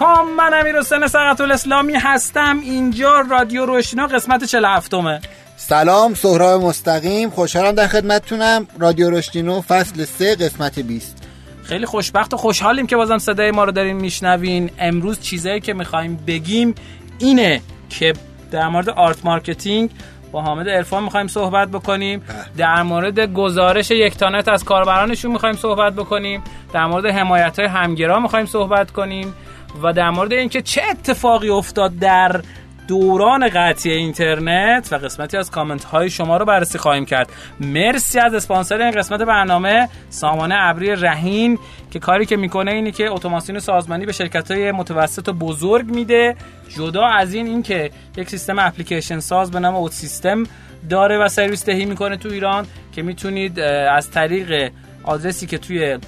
علیکم من امیر حسین ثقة الاسلامی هستم. اینجا رادیو رشدینو قسمت 47 همه سلام سهراب مستقیم. خوشحالم در خدمتتونم. رادیو رشدینو فصل 3 قسمت 20 خیلی خوشبخت و خوشحالیم که بازم صدای ما رو دارین میشنوین. امروز چیزایی که می‌خوایم بگیم اینه که در مورد art marketing با حامد ارفان می‌خوایم صحبت بکنیم. در مورد گزارش یکتانت از کاربرانشون می‌خوایم صحبت بکنیم. در مورد حمایت های همگرا می‌خوایم صحبت کنیم. و در مورد اینکه چه اتفاقی افتاد در دوران قطعی اینترنت و قسمتی از کامنت های شما رو بررسی خواهیم کرد. مرسی از اسپانسر این قسمت برنامه سامانه ابری رهین که کاری که می‌کنه اینه که اتوماسیون سازمانی به شرکت های متوسط و بزرگ میده. جدا از این اینکه یک سیستم اپلیکیشن ساز به نام اوت سیستم داره و سرویس دهی می‌کنه تو ایران که می‌تونید از طریق آدرسی که توی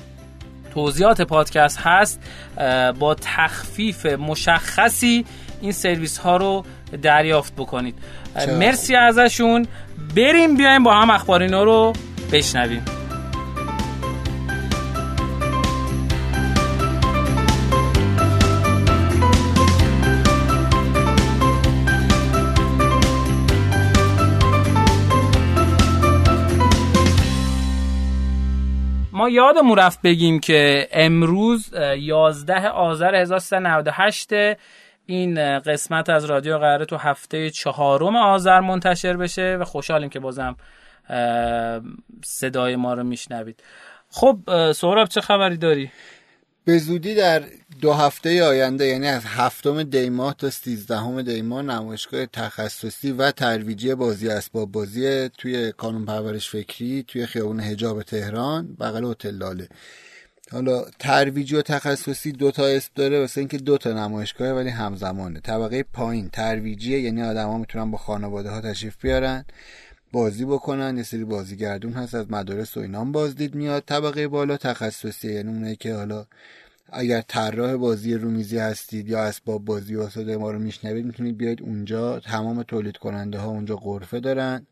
توضیحات پادکست هست با تخفیف مشخصی این سرویس ها رو دریافت بکنید. مرسی ازشون. بریم بیایم با هم اخبار اینا رو بشنویم. یادمون رفت بگیم که امروز 11 آذر 1398 این قسمت از رادیو قراره تو هفته چهارم آذر منتشر بشه و خوشحالیم که بازم صدای ما رو میشنوید خب سهراب چه خبری داری؟ به زودی در دو هفته آینده یعنی از هفتم دیماه تا سیزدهم دیماه نمایشگاه تخصصی و ترویجی بازی اسباب بازی توی کانون پرورش فکری توی خیابون حجاب تهران بغل هتل لاله. حالا ترویجی و تخصصی دو تا اسم داره واسه اینکه دو تا نمایشگاه ولی همزمانه. طبقه پایین ترویجیه یعنی آدما می‌تونن با خانواده ها تشریف بیارن بازی بکنن یه سری بازیگردون هست از مدارس و اینام بازدید میاد. طبقه بالا تخصصی یعنی اونایی که حالا اگر طراح بازی رومیزی هستید یا اسباب بازی واسه ما رو میشنوید می‌تونید بیاید اونجا. تمام تولید کننده ها اونجا غرفه دارن.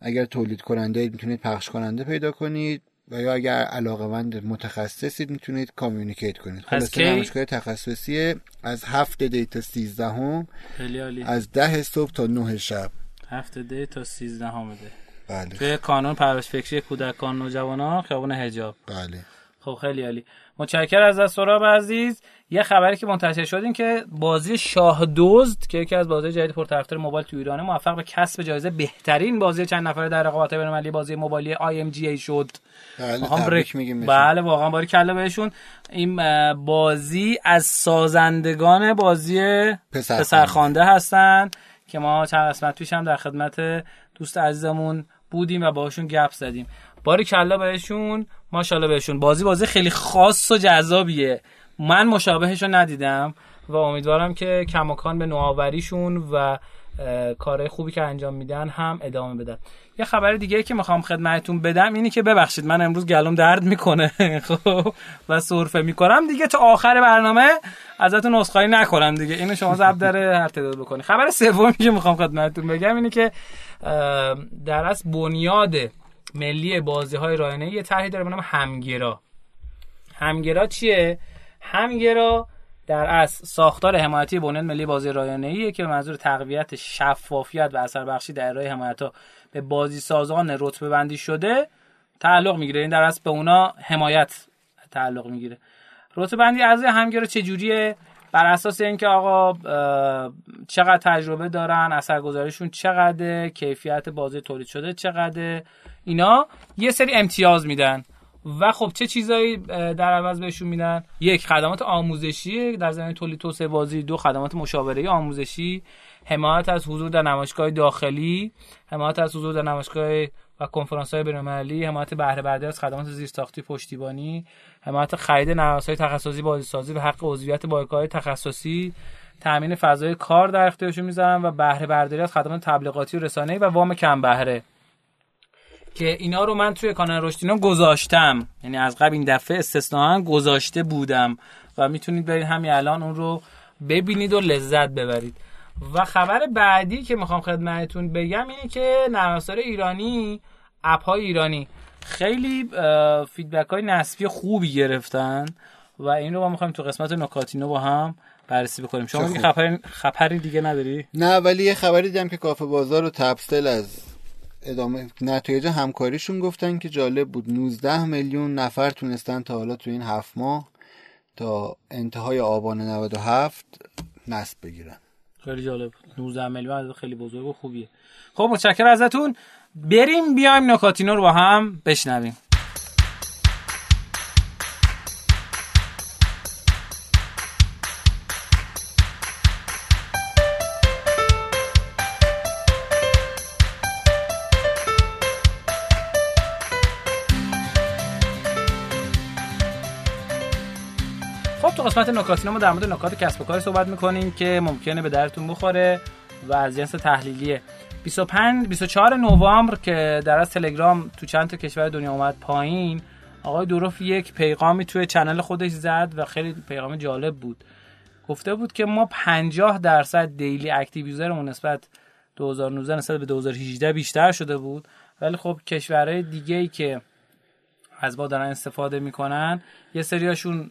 اگر تولید کننده می‌تونید پخش کننده پیدا کنید. و یا اگر علاقه مند متخصصید می‌تونید کامیونیکیت کنید. خلاصه نمایشگاه تخصصی از هفت دی تا سیزدهم از ده صبح تا نه شب. هفت دی تا سیزدهم ده بله. توی کانون پرورش فکری کودکان نوجوانان خیابون حجاب. بله. خب خیلی عالی. متشکر از سراب عزیز. یه خبری که منتشر شد این که بازی شاه دزد که یکی از بازی جدید پرطرفدار موبایل تو ایرانه موفق به کسب جایزه بهترین بازی چند نفره در رقابت بین‌المللی بازی موبایلی ای شد. بله تبریک میگیم بله واقعا باری کله بهشون. این بازی از سازندگان بازی پسرخوانده. هستن که ما چند قسمت پیش هم در خدمت دوست عزیزمون بودیم و باشون گپ زدیم. باری کلا بهشون. ماشاءالله بهشون. بازی بازی خیلی خاص و جذابیه. من مشابهش رو ندیدم و امیدوارم که کماکان به نوآوریشون و کارهای خوبی که انجام میدن هم ادامه بدن. یه خبر دیگه که می‌خوام خدمتتون بدم اینی که ببخشید من امروز گلوم درد می‌کنه. خب و سرفه می‌کنم. دیگه تا آخر برنامه ازتون عذرخواهی نکنم دیگه. اینو شما ضبط داره هر تعداد بکنی. خبر سومی که می‌خوام خدمتتون بگم اینه که در اصل بنیاد ملی بازی های رایانه یه طرحی داره به همگرا. همگرا چیه؟ همگرا در از ساختار حمایتی بنیاد ملی بازی رایانه که به منظور تقویت شفافیت و اثر بخشی در ارائه حمایت به بازی سازان رتبه بندی شده تعلق می‌گیره. این در اصل به اونا حمایت تعلق می‌گیره. رتبه بندی از همگرا جوریه؟ بر اساس اینکه آقا چقدر تجربه دارن اثرگذاریشون چقدر کیفیت بازی تولید شده چقدر اینا یه سری امتیاز میدن. و خب چه چیزایی در عوض بهشون میدن؟ یک خدمات آموزشی در زمینه تولید توسعه بازی. دو خدمات مشاوره آموزشی. حمایت از حضور در نمایشگاه داخلی. حمایت از حضور در نمایشگاه و کنفرانس های بین‌المللی. حمایت بهره برداری از خدمات زیرساختی پشتیبانی. حمایت خرید نوسای تخصصی بازیسازی و حق عضویت بایگاه تخصصی. تامین فضای کار در اختیارشون می‌ذارن و بهره برداری از خدمات تبلیغاتی و رسانه‌ای و وام کم بهره که اینا رو من توی کانال رشدینا گذاشتم. یعنی از قبل این دفعه استثناا گذاشته بودم. و می‌تونید برید همین الان اون رو ببینید و لذت ببرید. و خبر بعدی که می‌خوام خدمتتون بگم اینه که نرم ایرانی اپ های ایرانی خیلی فیدبک های نسبی خوبی گرفتن و این رو ما می‌خوایم تو قسمت نکاتینو با هم بررسی بکنیم. شما خبری خبری دیگه نداری؟ نه ولی یه خبری دیدم که کافه بازار و تبستل از ادامه نتایج همکاریشون گفتن که جالب بود. 19 میلیون نفر تونستن تا حالا تو این هفت ماه تا انتهای آبان 97 نصب بگیرن. خیلی جالب 19 میلیون خیلی بزرگ و خوبیه. خب متشکرم ازتون. بریم بیایم نکاتینو رو با هم بشنویم. قسمت نکاتینه ما در مورد نکات کسب و کاری صحبت می‌کنیم که ممکنه به درتون بخوره و از جنس تحلیلیه. 25 24 نوامبر که در از تلگرام تو چند تا کشور دنیا اومد پایین آقای دوروف یک پیغامی توی channel خودش زد و خیلی پیغام جالب بود. گفته بود که ما 50 درصد daily active user مون نسبت 2019 نسبت به 2018 بیشتر شده بود. ولی خب کشورهای دیگه ای که از با دارن استفاده می‌کنن. یه سریاشون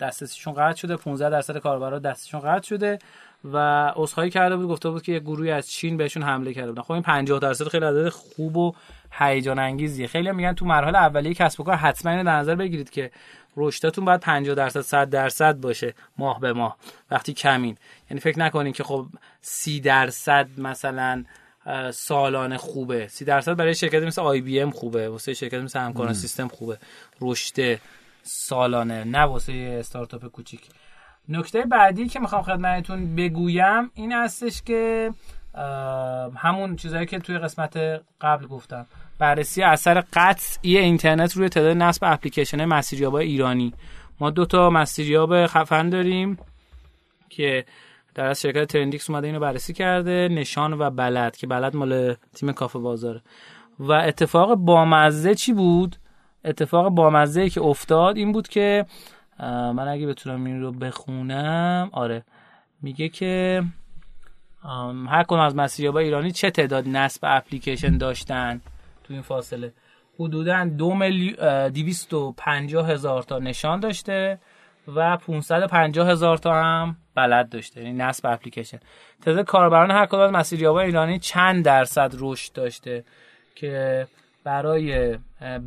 دسترسیشون قطع شده 15 درصد کاربرا دستشون قطع شده و عذرخواهی کرده بود گفته بود که یه گروهی از چین بهشون حمله کرده بودن. خب این 50 درصد خیلی عدد خوب و هیجان انگیزیه. خیلی میگن تو مرحله اولیه کسب و کار حتما اینو در نظر بگیرید که رشدتون باید 50 درصد 100 درصد باشه ماه به ماه وقتی کمین. یعنی فکر نکنین که خب 30 درصد مثلا سالانه خوبه. سی درصد برای شرکتی مثل آی بی ام خوبه. واسه شرکت مثل همکاران سیستم خوبه. رشد سالانه. نه واسه استارتاپ کوچیک. نکته بعدی که می‌خوام خدمتتون بگویم این هستش که همون چیزهایی که توی قسمت قبل گفتم. بررسی اثر قطعی اینترنت روی تعداد نصب اپلیکیشن مسیریاب ایرانی. ما دو تا مسیریاب خفن داریم که در از شرکت ترندیکس اومده اینو بررسی کرده نشان و بلد که بلد مال تیم کافه بازاره و اتفاق بامزه چی بود؟ اتفاق بامزه که افتاد این بود که من اگه بتونم این رو بخونم آره. میگه که هر کدوم از مسیریابا ایرانی چه تعداد نصب اپلیکیشن داشتن؟ تو این فاصله. حدودا دو میلیون دیویست و پنجاه هزار تا نشان داشته. و 550 هزار تا هم بلد داشته. یعنی نصب اپلیکیشن. تعداد کاربران هر کدوم از مسیریابای ایرانی چند درصد رشد داشته که برای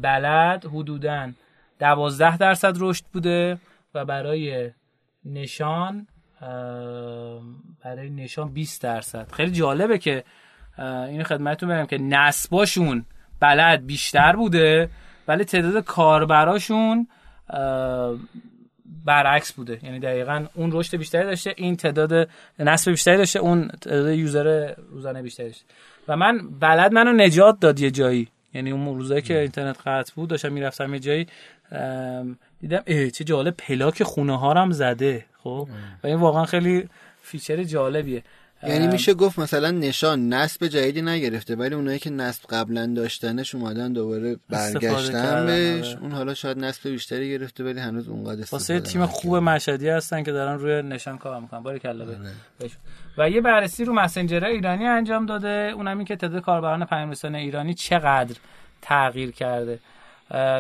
بلد حدودا 12 درصد رشد بوده و برای نشان برای نشان 20 درصد. خیلی جالبه که این خدمتتون بگم که نصباشون بلد بیشتر بوده ولی تعداد کاربراشون برعکس بوده. یعنی دقیقا اون رشد بیشتری داشته این تعداد نصب بیشتری داشته اون تعداد user روزانه بیشتری داشته. و من بلد منو نجات داد یه جایی. یعنی اون روزایی که اینترنت قطع بود داشتم می‌رفتم یه جایی دیدم اه چه جالب پلاک خونه ها هم زده. خب؟ و این واقعا خیلی feature جالبیه. یعنی میشه گفت مثلا نشان نصب جدیدی نگرفته ولی اونایی که نصب قبلا داشتنش اومدن دوباره برگشتن بهش. آره. اون حالا شاید نصب بیشتری گرفته ولی هنوز اونقدر استفاده واسه تیم خوب مشهدی هستن که دارن روی نشان کار می‌کنن. باری کلا آره. و یه بررسی رو مسنجر ایرانی انجام داده. اونم این که تعداد کاربران پیام ایرانی چقدر تغییر کرده.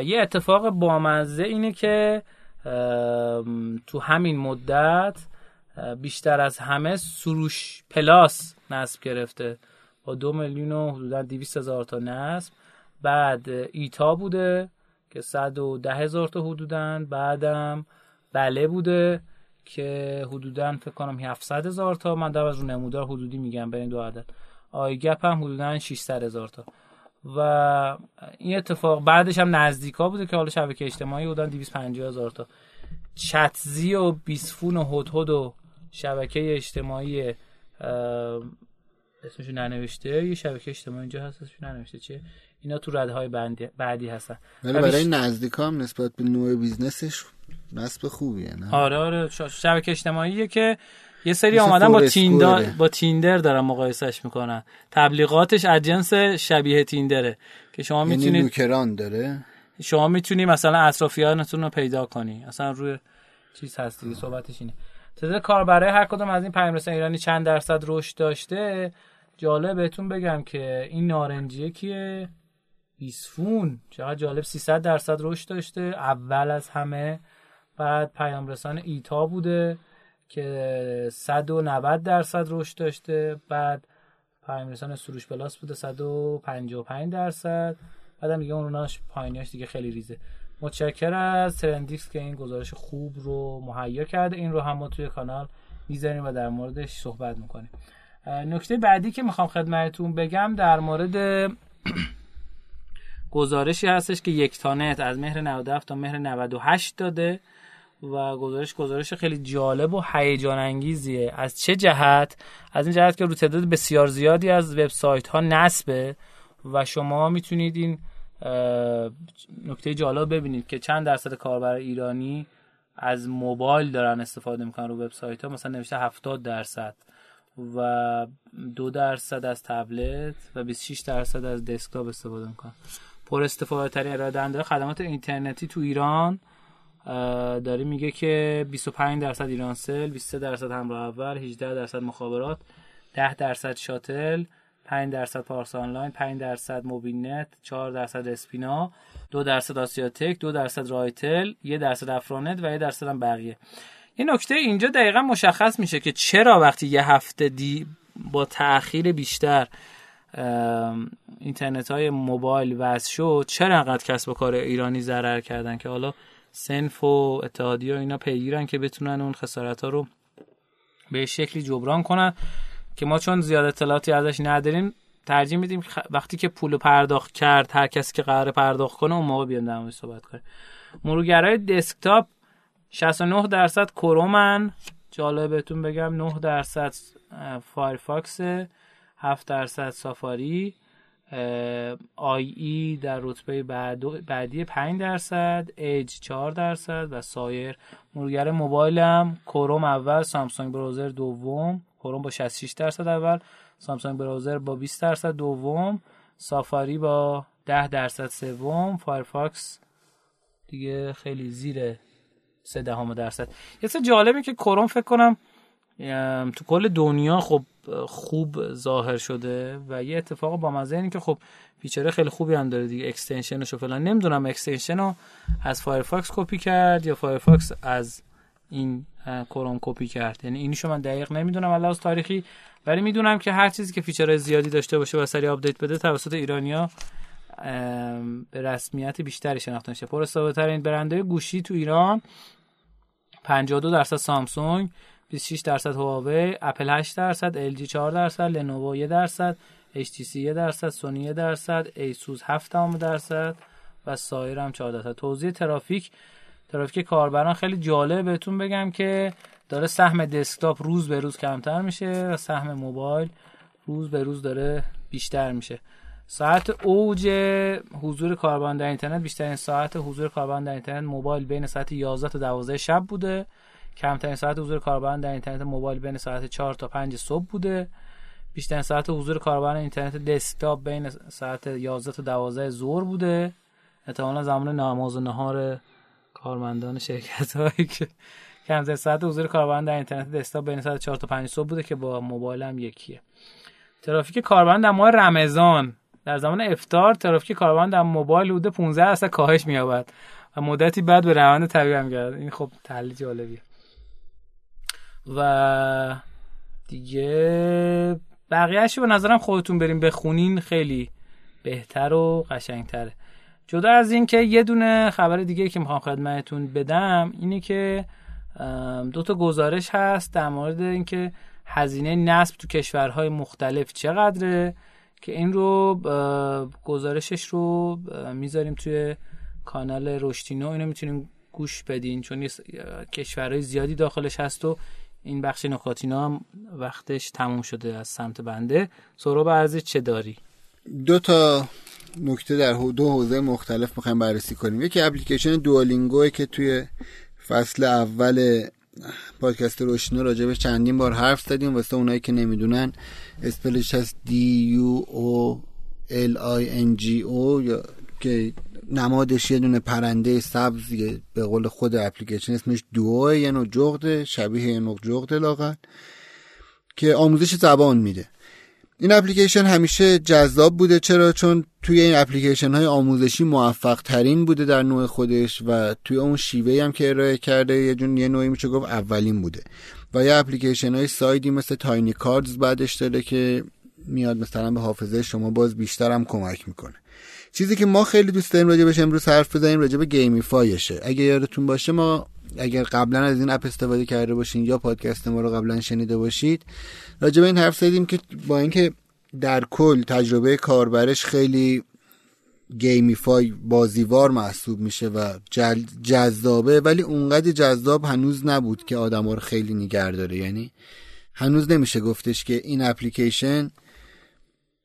یه اتفاق بامزه اینه که تو همین مدت بیشتر از همه سروش پلاس نصب گرفته. با دو میلیون و حدودا دیویست هزار تا نصب. بعد ایتا بوده که صد و ده هزار تا حدودن بعدم بله بوده که حدودا فکر کنم 700 هزار تا. من در از رو نمودار حدودی میگم بین دو عدد. گپ هم حدودا 600 هزار تا. و این اتفاق بعدش هم نزدیکا بوده که حالا شبکه اجتماعی بودن 250 هزار تا. چتزی و بیسفون و هدهد و شبکه اجتماعی اسمشو ننوشته. یه شبکه اجتماعی اینجا هست اسمشو ننوشته. چیه اینا تو رده های بعدی هستن. ولی برای نزدیک هم نسبت به نوع business ش نسبت خوبیه نه؟ آره آره. شبکه اجتماعیه که یه سری آمدن با تیندر با تیندر دارن مقایسش می‌کنن. تبلیغاتش از جنس شبیه تیندره. که شما یعنی می‌تونید نوکران داره؟ شما می‌تونی مثلا اطرافیانتون رو پیدا کنی. اصلا روی چیز هست دیگه صحبتش اینه. تعداد کاربرای هر کدوم از این پنج ایرانی چند درصد رشد داشته؟ جالب بهتون بگم که این نارنجیه کیه؟ بیسفون چقدر جالب 300 درصد رشد داشته اول از همه. بعد پیام رسان ایتا بوده که 190 درصد رشد داشته. بعد پیام رسان سروش پلاس بوده 155 درصد. بعدم دیگه اوناش پایینیاش دیگه خیلی ریزه. متشکر از ترندیکس که این گزارش خوب رو مهیا کرده. این رو هم ما توی کانال می‌ذاریم و در موردش صحبت می‌کنیم. نکته بعدی که می‌خوام خدمتتون بگم در مورد گزارشی هستش که یک تانت از مهر 97 تا مهر 98 داده و گزارش گزارش خیلی جالب و هیجان انگیزیه از چه جهت؟ از این جهت که رو تعداد بسیار زیادی از وبسایت ها نصبه و شما می‌تونید این نکته جالب ببینید که چند درصد کاربر ایرانی از موبایل دارن استفاده می‌کنن رو وبسایت ها مثلا نوشته 70 درصد و دو درصد از تبلت و 26 درصد از دسکتاپ استفاده می‌کنن. پر استفاده ترین ارائه خدمات اینترنتی تو ایران داره میگه که 25 درصد ایرانسل 23 درصد همراه اول 18 درصد مخابرات 10 درصد شاتل 5 درصد پارس آنلاین 5 درصد موبیل نت 4 درصد اسپینا 2 درصد آسیاتک 2 درصد رایتل 1 درصد افرانت و 1 درصد هم بقیه. این نکته اینجا دقیقا مشخص میشه که چرا وقتی یه هفته دی با تاخیر بیشتر اینترنت های موبایل وضع شد چرا انقدر کسب و کار ایرانی ضرر کردن که حالا سنف و اتحادی و اینا پیگیرن که بتونن اون خسارت ها رو به شکلی جبران کنن؟ که ما چون زیاد اطلاعاتی ازش نداریم ترجیح میدیم وقتی که پول پرداخت کرد هر کسی که قرار پرداخت کنه اون موقع بیان در صحبت کنه. مرورگرای دسکتاپ 69 درصد کرومن. جالب بهتون بگم 9 درصد فایرفاکس 7 درصد سافاری آی ای در رتبه بعدی 5 درصد ایج 4 درصد و سایر. مرورگر موبایلم کروم اول سامسونگ browser دوم. کروم با 66 درصد اول سامسونگ browser با 20 درصد دوم سافاری با 10 درصد سوم فایرفاکس دیگه خیلی زیر 3 دهم درصد. یه چیز جالبه که کروم فکر کنم تو کل دنیا خب خوب ظاهر شده و یه اتفاق بامزه اینه که خب feature خیلی خوبی هم داره دیگه extension ش و فلان. نمی‌دونم extension رو از فایرفاکس کپی کرد یا فایرفاکس از این کروم کپی کرد. یعنی اینشو من دقیق نمی‌دونم. از تاریخی. ولی می‌دونم که هر چیزی که feature های زیادی داشته باشه و سری update بده توسط ایرانیا به رسمیت بیشتری شناخته میشه برترین برند گوشی تو ایران 52 درصد سامسونگ 26 درصد هواوی اپل 8 درصد LG 4 درصد لنوو 1 درصد HTC 1 درصد سونی 1 درصد ایسوس 7 درصد و سایر هم 4 درصد. توزیع ترافیک ترافیک کاربران خیلی جالب بهتون بگم که داره سهم دسکتاپ روز به روز کمتر میشه و سهم موبایل روز به روز داره بیشتر میشه. ساعت اوج حضور کاربران در اینترنت بیشترین ساعت حضور کاربران در اینترنت موبایل بین ساعت 11 تا 12 شب بوده. کمترین ساعت حضور کاربران در اینترنت موبایل بین ساعت 4 تا 5 صبح بوده. بیشترین ساعت حضور کاربران اینترنت دسکتاپ بین ساعت 11 تا 12 ظهر بوده. احتمالا زمان نماز و نهار کارمندان شرکت هایی که کمترین ساعت حضور کاربران در اینترنت دسکتاپ بین ساعت 4 تا 5 صبح بوده که با موبایل هم یکیه. ترافیک کاربران در ماه رمضان در زمان افتار ترافیک کاربران در موبایل بوده 15 درصد کاهش می‌یابد و مدتی بعد به روند طبیعی هم گرد این خب تحلیل جالبیه. و دیگه بقیهش به نظرم خودتون بریم بخونین خیلی بهتر و قشنگتره. جدا از این که یه دونه خبر دیگه که می‌خوام خدمتتون بدم اینه که دو تا گزارش هست در مورد اینکه هزینه نصب تو کشورهای مختلف چقدره که این رو گزارشش رو می‌ذاریم توی کانال رشتینو اینو می‌تونیم گوش بدین چون کشورهای زیادی داخلش هست و این بخش نکاتینا هم وقتش تموم شده از سمت بنده. سراب عرضی چه داری؟ دو تا نکته در دو حوزه مختلف می‌خوایم بررسی کنیم. یکی اپلیکیشن دوالینگوه که توی فصل اول پادکست روشنو راجبش چندین بار حرف زدیم واسه اونایی که نمی‌دونن اسپلش هست دی یو او ال آی ان جی او یا که نمادش یه دونه پرنده سبز به قول خود اپلیکیشن اسمش دوه یه نوع جغده شبیه یه نوع جغده لاغر که آموزش زبان میده. این اپلیکیشن همیشه جذاب بوده چرا؟ چون توی این اپلیکیشن های آموزشی موفق ترین بوده در نوع خودش و توی اون شیوه هم که ارائه کرده یه جون یه نوعی میشه گفت اولین بوده. و یه اپلیکیشن های سایدی مثل تاینی کاردز بعدش داره که میاد مثلا به حافظه شما باز بیشتر هم کمک می‌کنه. چیزی که ما خیلی دوست داریم راجع بهش امروز حرف بزنیم راجع به گیمیفایشه. اگه یادتون باشه ما اگر قبلا از این app استفاده کرده باشین یا پادکست ما رو قبلا شنیده باشید راجع به این حرف زدیم که با اینکه در کل تجربه کاربرش خیلی gamify بازیوار محسوب میشه و جذابه ولی اونقدر جذاب هنوز نبود که آدم رو خیلی نگه داره. یعنی هنوز نمیشه گفتش که این اپلیکیشن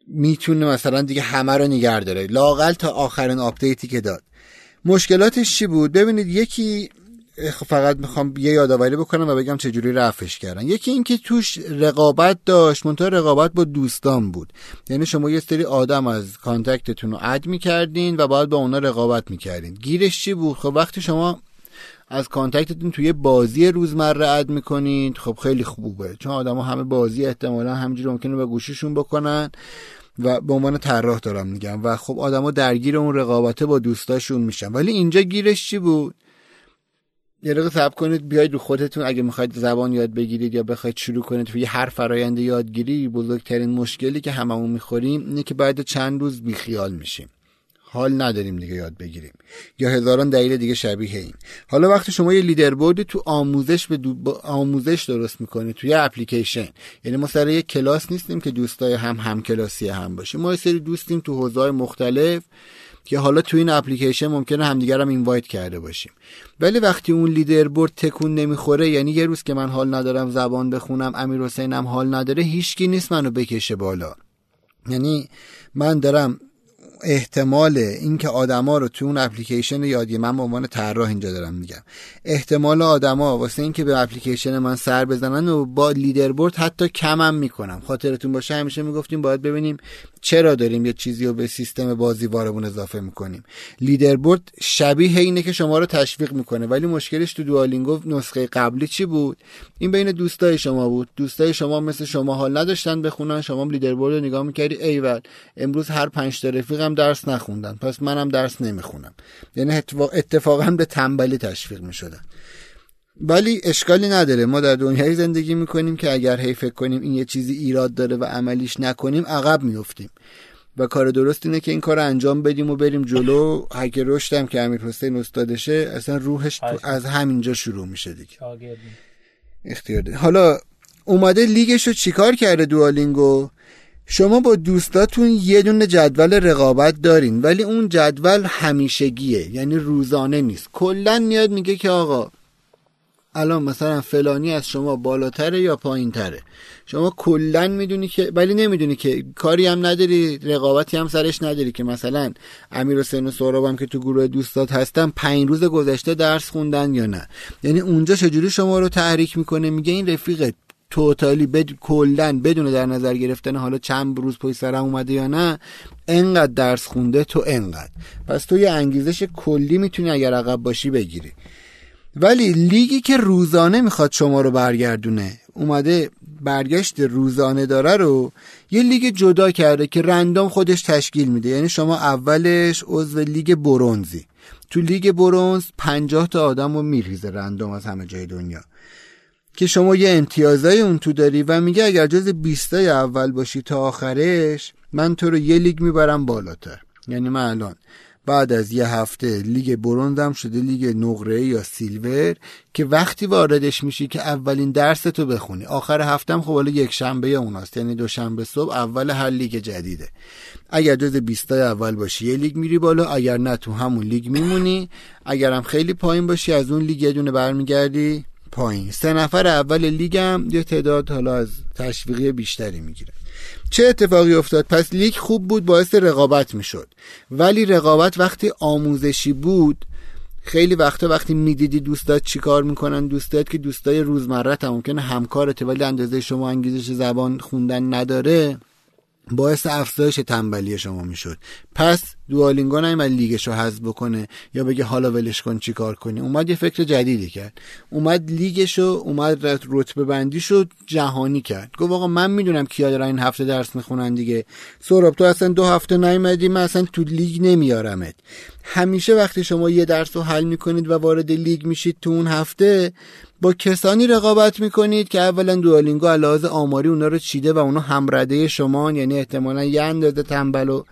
می‌تونه مثلا دیگه همه رو نگه داره. لاقل تا آخرین update ی که داد. مشکلاتش چی بود؟ ببینید یکی فقط می‌خوام یه یادآوری بکنم و بگم چجوری رفعش کردن. یکی اینکه توش رقابت داشت منتها رقابت با دوستان بود. یعنی شما یه سری آدم از contact تون رو add می‌کردین و باید با اونا رقابت می‌کردین. گیرش چی بود؟ خب وقتی شما از contact تون توی بازی روزمره add می‌کنید خب خیلی خوبه چون آدما همه بازی احتمالا همینجوری ممکنه به گوشیشون بکنن و به عنوان طراح دارم میگم. و خب آدما درگیر اون رقابته با دوستاشون میشن. ولی اینجا گیرش چی بود؟ یه دقیقه صبر کنید بیاید رو خودتون. اگه می‌خواید زبان یاد بگیرید یا بخواید شروع کنید توی هر فرایند یادگیری بزرگترین مشکلی که هممون می‌خوریم اینه که بعد چند روز بیخیال میشیم. حال نداریم دیگه یاد بگیریم. یا هزاران دلیل دیگه شبیه این. حالا وقتی شما یه لیدر بردی تو آموزش به آموزش درست می‌کنید توی اپلیکیشن. یعنی ما سر یه کلاس نیستیم که دوستای هم هم کلاسی هم باشیم. ما یه سری دوستیم تو حوزه‌های مختلف. که حالا تو این اپلیکیشن ممکنه همدیگر هم اینوایت کرده باشیم. ولی وقتی اون لیدر بورد تکون نمی‌خوره یعنی یه روز که من حال ندارم زبان بخونم امیر حسینم حال نداره هیچکی نیست منو بکشه بالا. یعنی من دارم احتمال اینکه آدما رو تو اون اپلیکیشن یادی من به عنوان طراح اینجا دارم میگم احتمال آدما واسه اینکه به اپلیکیشن من سر بزنن و با leaderboard حتی کمم می‌کنم. خاطرتون باشه همیشه می‌گفتیم باید ببینیم چرا داریم یه چیزی رو به سیستم بازیوارمون اضافه می‌کنیم؟ leaderboard شبیه اینه که شما رو تشویق می‌کنه ولی مشکلش تو دوالینگو نسخه قبلی چی بود؟ این بین دوستای شما بود. دوستای شما مثل شما حال نداشتن بخونن شما leaderboard رو نگاه می‌کردی ایول امروز هر پنج تا رفیقم درس نخوندن پس منم درس نمی‌خونم. یعنی اتفاقا به تنبلی تشویق می‌شدن. ولی اشکالی نداره. ما در دنیایی زندگی می‌کنیم که اگر هی فکر کنیم این یه چیزی ایراد داره و عملیش نکنیم عقب میفتیم و کار درست اینه که این کار انجام بدیم و بریم جلو. هک رشدم که امیر حسین استادشه اصلا روحش از همینجا شروع میشه دیگه. اختیار ده. حالا اومده لیگش رو چیکار کرده دوالینگو شما با دوستاتون یه دونه جدول رقابت دارین ولی اون جدول همیشگیه یعنی روزانه نیست. کلا میاد میگه که آقا الان مثلا فلانی از شما بالاتره یا پایینتره؟ شما کلا می‌دونی که ولی نمی‌دونی که کاری هم نداری رقابتی هم سرش نداری که مثلا امیر حسین و سهراب هم که تو گروه دوستات هستن پنج روز گذشته درس خوندن یا نه؟ یعنی اونجا چجوری شما رو تحریک می‌کنه؟ میگه این رفیقت توتالی بد... کلا بدون در نظر گرفتن حالا چند روز پای سرم اومده یا نه انقدر درس خونده تو انقدر. پس تو یه انگیزش کلی می‌تونی اگر عقب باشی بگیری. ولی لیگی که روزانه می‌خواد شما رو برگردونه اومده برگشت روزانه داره رو یه لیگ جدا کرده که random خودش تشکیل میده. یعنی شما اولش عضو لیگ برونزی. تو لیگ برونز پنجاه تا آدم رو میریزه random از همه جای دنیا. که شما یه امتیازای اون تو داری و میگه اگر جز بیستای اول باشی تا آخرش من تو رو یه لیگ می‌برم بالاتر. یعنی من الان بعد از یه هفته لیگ برونزم شده لیگ نقره یا silver که وقتی واردش میشی که اولین درس تو بخونی. آخر هفتم خب حالا یک شنبه اوناست. یعنی دوشنبه صبح اول هر لیگ جدیده. اگر جز بیستای اول باشی یه لیگ میری بالا اگر نه تو همون لیگ میمونی. اگرم خیلی پایین باشی از اون لیگ یه دونه برمیگردی پایین. سه نفر اول لیگم یه تعداد حالا از تشویقی بیشتری می‌گیره. چه اتفاقی افتاد؟ پس لیگ خوب بود باعث رقابت می‌شد. ولی رقابت وقتی آموزشی بود خیلی وقتا وقتی می‌دیدی دوستات چیکار می‌کنن دوستات که دوستای روزمره ممکنه همکارته ولی اندازه شما انگیزش زبان خوندن نداره باعث افزایش تنبلی شما می‌شد. پس دوالینگو نیومد لیگش رو حذف بکنه یا بگه حالا ولش کن چی کار کنی؟ اومد یه فکر جدیدی کرد. اومد لیگش رو اومد رتبه بندی شد جهانی کرد. گفت آقا من می‌دونم کیا دارن این هفته درس می‌خونن دیگه. سوراب تو اصلا دو هفته نیومدی من اصلا تو لیگ نمیارمت. همیشه وقتی شما یه درس رو حل می‌کنید و وارد لیگ میشید تو اون هفته با کسانی رقابت می‌کنید که اولا دوالینگو علاوه آماری اونا رو چیده و اونا همرده شما یعنی احتمالا یه اندازه تنبل و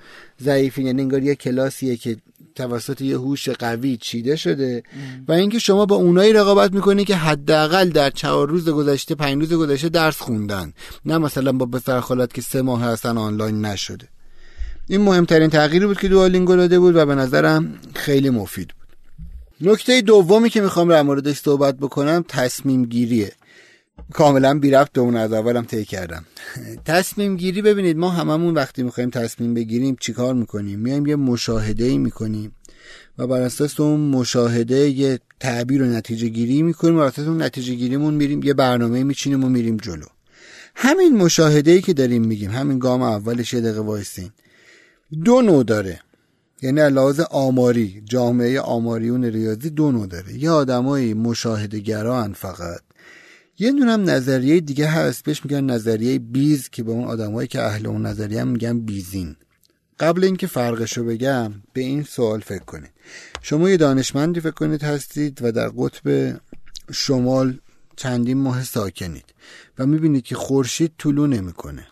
ضعیفی یعنی انگار یه کلاسیه که توسط یه هوش قوی چیده شده. و اینکه شما با اونایی رقابت می‌کنید که حداقل در چهار روز گذشته پنج روز گذشته درس خوندن. نه مثلا با پسر خالت که سه ماه هستن آنلاین نشده. این مهمترین تغییری بود که دوالینگو داده بود و به نظرم خیلی مفید بود. نکته دومی که می‌خوام در موردش صحبت بکنم تصمیم گیریه. کاملا بی رفت اون از اولم طی کردم. تصمیم گیری ببینید ما هممون وقتی می‌خوایم تصمیم بگیریم چیکار می‌کنیم؟ میایم یه مشاهده ای می‌کنیم و بر اساس اون مشاهده یه تعبیر و نتیجه گیری می‌کنیم و بر اساس اون نتیجه گیریمون میریم یه برنامه میچینیم و میریم جلو. همین مشاهده ای که داریم میگیم همین گام اولش یه دقیقه وایسین. دو نوع داره. یعنی لحاظ آماری جامعه آماریون ریاضی دو نوع داره. یه آدمایی مشاهده گران فقط. یه دونم نظریه دیگه هست بهش میگن نظریه Bayes که به اون آدمایی که اهل اون نظریه هم میگن Bayesian. قبل اینکه فرقشو بگم به این سوال فکر کنید. شما یه دانشمندی فکر کنید هستید و در قطب شمال چندین ماه ساکنید و می‌بینید که خورشید طلوع نمی‌کنه.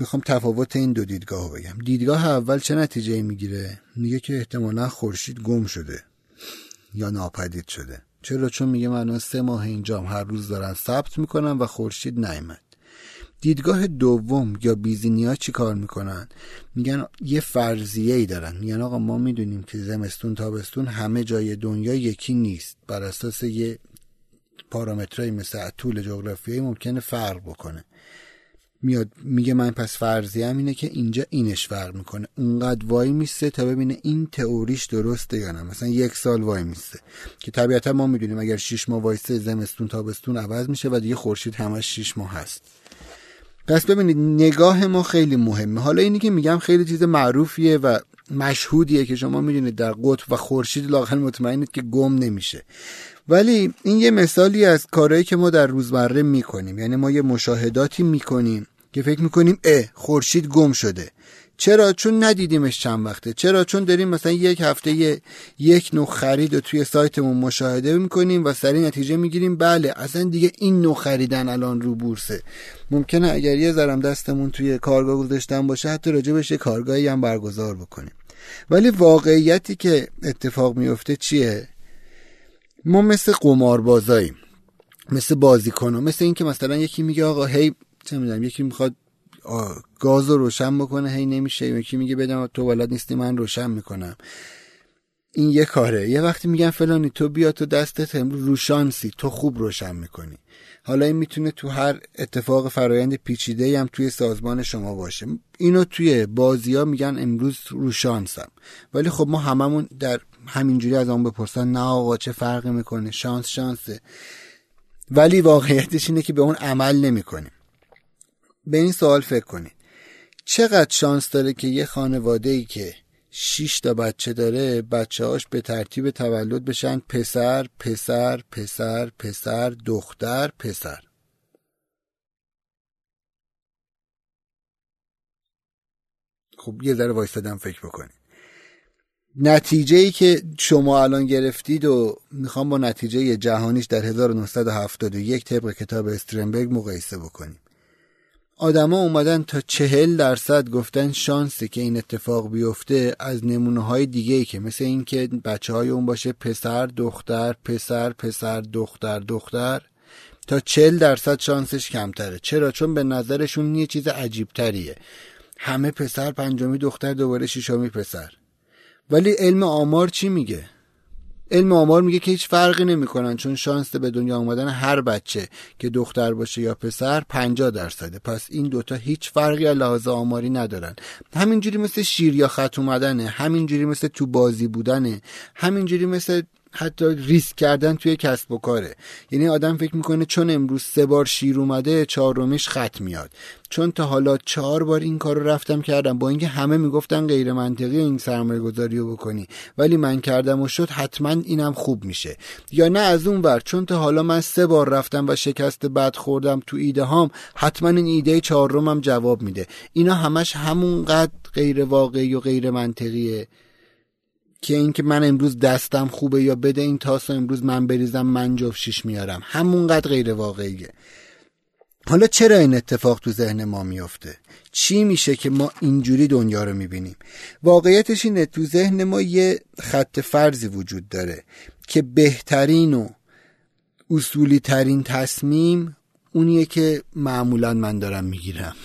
می‌خوام تفاوت این دو دیدگاه بگم. دیدگاه اول چه نتیجه می‌گیره؟ میگه که احتمالا خورشید گم شده یا ناپدید شده. چرا؟ چون میگه من سه ماه اینجام هر روز دارن ثبت می‌کنم و خورشید نیامد. دیدگاه دوم یا بیزینیا چی کار می‌کنن؟ میگن یه فرضیه ای دارن. میگن آقا ما می‌دونیم که زمستون تابستون همه جای دنیا یکی نیست. بر اساس یه پارامترهایی مثل طول جغرافیایی ممکنه فرق بکنه. میاد میگه من پس فرضیم اینه که اینجا اینش فرق می‌کنه. اونقدر وای میسته تا ببینه این تئوریش درسته یا نه. مثلا یک سال وای میسته که طبیعتا ما می‌دونیم اگر شیش ماه وایسته زمستون تابستون عوض میشه و دیگه خورشید همش شیش ماه هست. پس ببینید نگاه ما خیلی مهمه. حالا اینی که میگم خیلی چیز معروفیه و مشهودیه که شما می‌دونید در قطب و خورشید لاقل مطمئنید که گم نمیشه. ولی این یه مثالی از کارهایی که ما در روزمره می‌کنیم. یعنی ما یه مشاهداتی می‌کنیم که فکر می‌کنیم اه خورشید گم شده. چرا؟ چون ندیدیمش چند وقته. چرا؟ چون داریم مثلا یک هفته یک نوع خرید رو توی سایتمون مشاهده می‌کنیم و سریع نتیجه می‌گیریم. بله اصلا دیگه این نوع خریدن الان رو بورسه. ممکنه اگر یه ذرم دستمون توی کارگاه گذاشتن باشه حتی راجع بهش کارگاهی هم برگزار بکنیم. ولی واقعیتی که اتفاق میفته چیه؟ ما مثل قماربازاییم. مثل بازیکنو مثل اینکه مثلا یکی میگه آقا هی چه می‌دونم یکی می‌خواد گاز رو روشن بکنه هی نمیشه. یکی میگه بدم تو ولد نیستی من روشن می‌کنم. این یه کاره. یه وقتی میگن فلانی تو بیا تو دستت امروز روشانسی تو خوب روشن می‌کنی. حالا این می‌تونه تو هر اتفاق فرایند پیچیده هم توی سازمان شما باشه. اینو توی بازی ها میگن امروز روشانسم ولی خب ما هممون در همینجوری از آن بپرسن نه آقا چه فرقی می‌کنه؟ شانس شانسه. ولی واقعیتش اینه که به اون عمل نمی‌کنیم. به این سوال فکر کنید. چقدر شانس داره که یه خانواده ای که 6 تا بچه داره بچه هاش به ترتیب تولد بشن پسر پسر پسر پسر دختر پسر؟ خب یه ذره وایستادم فکر بکنید. نتیجه ای که شما الان گرفتید و می‌خوام با نتیجه جهانیش در 1971 طبق کتاب استرنبرگ مقایسه بکنیم. آدما اومدن تا چهل درصد گفتن شانسی که این اتفاق بیفته از نمونه های دیگه ای که مثل اینکه بچه های اون باشه پسر دختر پسر پسر دختر دختر تا چهل درصد شانسش کمتره. چرا؟ چون به نظرشون یه چیز عجیب تریه همه پسر پنجمی دختر دوباره شیشمی پسر. ولی علم آمار چی میگه؟ علم آمار میگه که هیچ فرقی نمی‌کنن چون شانس به دنیا آمدن هر بچه که دختر باشه یا پسر 50 درصده. پس این دوتا هیچ فرقی از لحاظ آماری ندارن. همینجوری مثل شیر یا خط اومدنه همینجوری مثل تو بازی بودنه همینجوری مثل حتی ریسک کردن توی کسب و کاره. یعنی آدم فکر می‌کنه چون امروز سه بار شیر اومده چهارمیش خط میاد. چون تا حالا چهار بار این کار رو رفتم کردم با اینکه همه می‌گفتن غیر منطقی این سرمایه گذاری رو بکنی. ولی من کردم و شد حتما اینم خوب میشه. یا نه از اون ور چون تا حالا من سه بار رفتم و شکست بد خوردم تو ایده هام حتما این ایده چهارمم جواب میده. اینا همش همونقدر غیر واقعی و غیر منطقیه. که اینکه من امروز دستم خوبه یا بده این تاس امروز من بریزم من جفشیش میارم. همونقدر غیر واقعیه. حالا چرا این اتفاق تو ذهن ما میفته؟ چی میشه که ما اینجوری دنیا رو می‌بینیم؟ واقعیتش اینه تو ذهن ما یه خط فرضی وجود داره که بهترین و اصولی ترین تصمیم اونیه که معمولا من دارم می‌گیرم.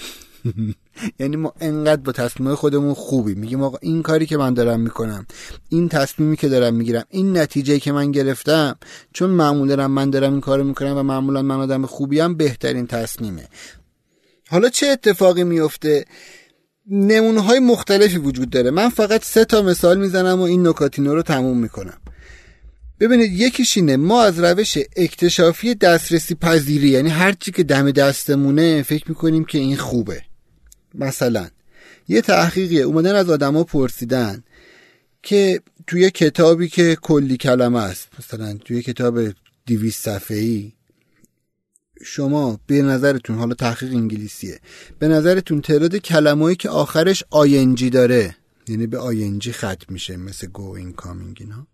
یعنی ما انقدر با تصمیم خودمون خوبی میگیم آقا این کاری که من دارم می‌کنم این تصمیمی که دارم می‌گیرم این نتیجه که من گرفتم چون معمولا من دارم این کارو می‌کنم و معمولا من آدم خوبیم بهترین تصمیمه. حالا چه اتفاقی میفته نمونه های مختلفی وجود داره. من فقط سه تا مثال می‌زنم و این نکاتینو رو تموم می‌کنم. ببینید یکیش اینه ما از روش اکتشافی دسترسی پذیری یعنی هرچی که دم دستمونه فکر می‌کنیم که این خوبه. مثلا یه تحقیقیه. اومدن از آدما پرسیدن که توی کتابی که کلی کلمه است مثلا توی کتاب دیویس صفحه ای شما به نظرتون حالا تحقیق انگلیسیه به نظرتون تعداد کلمه‌ای که آخرش آینجی داره یعنی به آینجی ختم میشه مثل گوین کامینگ اینا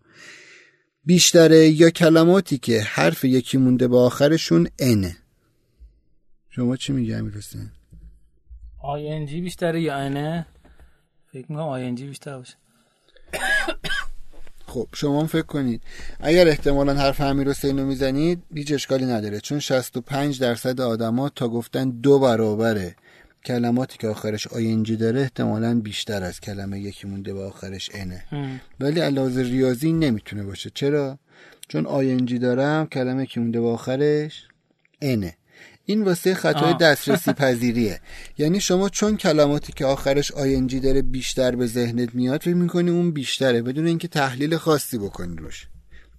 بیشتره یا کلماتی که حرف یکی مونده به آخرشون انه شما چی میگه امیر جی بیشتره یا انه فکر می‌کنم جی بیشتر باشه. خب شما فکر کنید. اگر احتمالا حرف امیر حسین رو می‌زنید هیچ اشکالی نداره. چون 65 درصد آدما تا گفتن دو برابره کلماتی که آخرش آینجی داره احتمالا بیشتر از کلمه یکی مونده به آخرش انه ولی علاوه ریاضی نمی‌تونه باشه. چرا؟ چون آینجی دارم کلمه که مونده به آخرش انه این واسه خطای دسترسی پذیریه یعنی شما چون کلماتی که آخرش آینجی داره بیشتر به ذهنت میاد فکر می‌کنی اون بیشتره بدون اینکه تحلیل خاصی بکنی روش.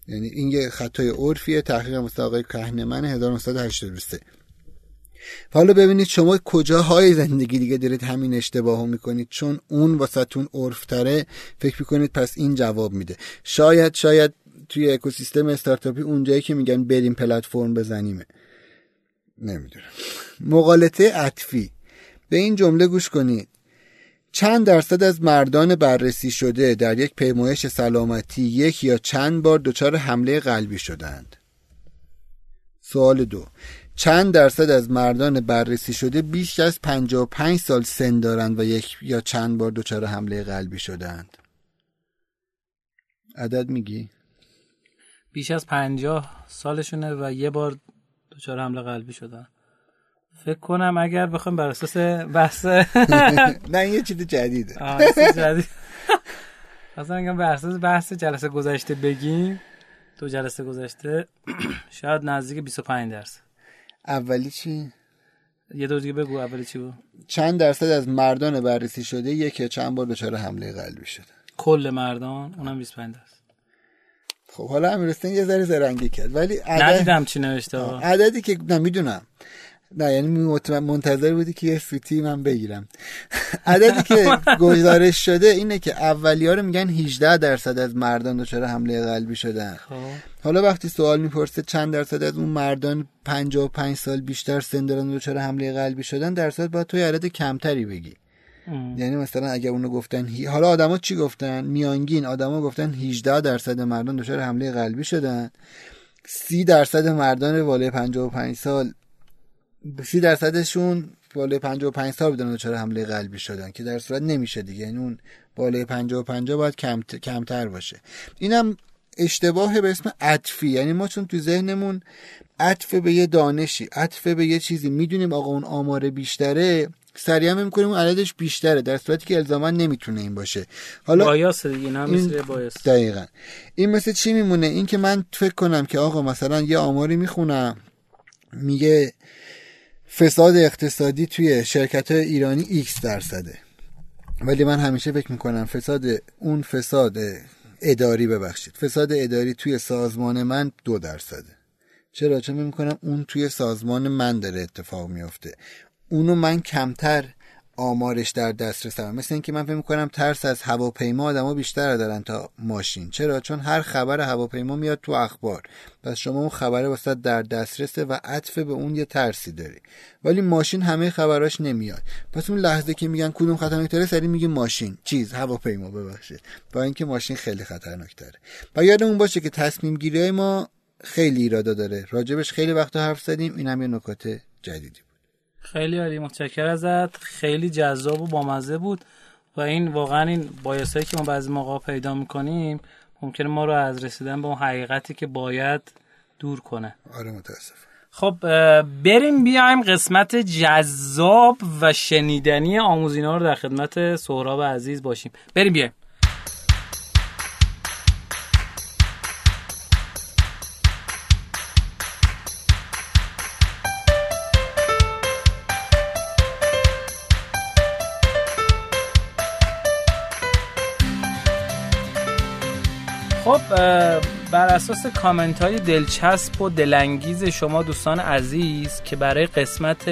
یعنی این یه خطای عرفیه تحقیق مثل آقای کهنمن 1983 حالا ببینید شما کجاهای زندگی دیگه دارید همین اشتباه می‌کنید. چون اون واسهتون عرفتره فکر می‌کنید پس این جواب میده. شاید شاید توی اکوسیستم استارتاپی اونجایی که میگن بریم پلتفرم بزنیمه. نمی‌دونم. مقالطه عطفی. به این جمله گوش کنید. چند درصد از مردان بررسی شده در یک پیمایش سلامتی یک یا چند بار دچار حمله قلبی شدند؟ سوال دو. چند درصد از مردان بررسی شده بیش از 55 سال سن دارند و یک یا چند بار دچار حمله قلبی شدند؟ عدد میگی؟ بیش از 50 سالشونه و یه بار دچار حمله قلبی شدن. فکر کنم اگر بخوایم بر اساس بحث نه یه چیز جدیده. جدید. اصلا اگر بر اساس بحث جلسه گذشته بگیم تو جلسه گذشته شاید نزدیک 25 درصد اولی چی؟ یه دور دیگه بگو اولی چی بود. چند درصد از مردان بررسی شده یکی چند بار دچار حمله قلبی شده؟ کل مردان اونم 25 درصد خب حالا امیرستان یه ذره زرنگی کرد ولی عدد... ندیدم چی نوشته. عددی که نمی‌دونم نه یعنی منتظر بودی که یه سوتی من بگیرم. عددی که گزارش شده اینه که اولی ها رو میگن 18 درصد از مردان دچار حمله قلبی شدن. خب. حالا وقتی سوال می‌پرسه چند درصد از اون مردان 55 سال بیشتر سن دارن دچار حمله قلبی شدن درصد باید توی عدد کمتری بگی. یعنی مثلا اگه اونو گفتن حالا آدما چی گفتن؟ میانگین. آدما گفتن 18 درصد مردان دچار حمله قلبی شدن. 30 درصد مردان بالای 55 سال 30 درصدشون بالای 55 سال بودن دچار حمله قلبی شدن که در صورت نمیشه دیگه. یعنی اون بالای 55 باید کم کمتر باشه. اینم اشتباه به اسم عطفی. یعنی ما چون تو ذهنمون عطف به یه دانشی عطف به یه چیزی می‌دونیم آقا اون آمار بیشتره سریع هم می‌کنیم اون عددش بیشتره در صورتی که الزاما نمی‌تونه این باشه. حالا بایاس دیگه مثل بایاس. دقیقا. این مثل چی میمونه؟ این که من فکر کنم که آقا مثلا یه آماری می‌خونم میگه فساد اقتصادی توی شرکت های ایرانی X درصده. ولی من همیشه فکر می‌کنم فساد اون فساد اداری ببخشید فساد اداری توی سازمان من دو درصده. چرا؟ چون می‌کنم اون توی سازمان من داره اتفاق میفته اونو من کمتر آمارش در دسترسم مثل اینکه من فکر می‌کنم ترس از هواپیما آدما بیشتر دارن تا ماشین. چرا؟ چون هر خبر هواپیما میاد تو اخبار. پس شما اون خبره واسه در دسترسه و عطف به اون یه ترسی داری. ولی ماشین همه خبراش نمیاد. پس اون لحظه که میگن کدوم خطرناکتره سری میگه ماشین. چیز هواپیما ببخشید. با اینکه ماشین خیلی خطرناکتره و یادمون باشه که تصمیم گیری ما خیلی ایرادا داره. راجبش خیلی وقت حرف زدیم. این هم یه نکات جدیدی خیلی عالی متشکر ازت. خیلی جذاب و بامزه بود و این واقعا این بایاسایی که ما بعضی موقع پیدا می‌کنیم ممکنه ما رو از رسیدن به اون حقیقتی که باید دور کنه. آره متاسف خب بریم بیایم قسمت جذاب و شنیدنی آموزینا رو در خدمت سهراب عزیز باشیم. بریم بیایم. اساس کامنت های دلچسب و دلانگیز شما دوستان عزیز که برای قسمت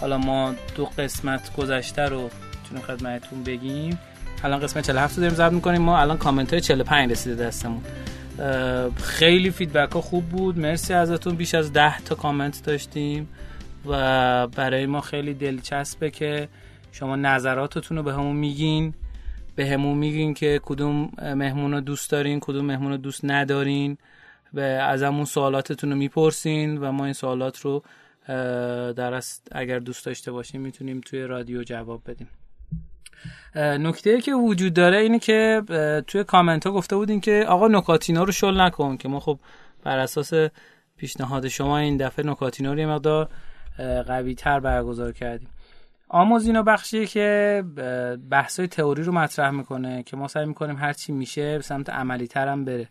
حالا ما دو قسمت گذشته رو می‌تونیم خدمتتون بگیم. الان قسمت 47 رو داریم ضبط می‌کنیم. ما الان کامنت های 45 رسیده دستمون. خیلی فیدبک ها خوب بود. مرسی ازتون. بیش از 10 تا کامنت داشتیم و برای ما خیلی دلچسبه که شما نظراتتون رو به همون میگین. به همون میگین که کدوم مهمون رو دوست دارین کدوم مهمون رو دوست ندارین و از همون سوالاتتون رو می‌پرسین و ما این سوالات رو در اگر دوست داشته باشیم می‌تونیم توی رادیو جواب بدیم. نکته که وجود داره اینه که توی کامنت ها گفته بودین که آقا نکاتینا رو شل نکن که ما خب بر اساس پیشنهاد شما این دفعه نکاتینا رو یه مقدار قوی تر برگزار کردیم. آموزینا بخشیه که بحثای تئوری رو مطرح می‌کنه که ما سعی می‌کنیم هر چی میشه به سمت عملی ترم بره.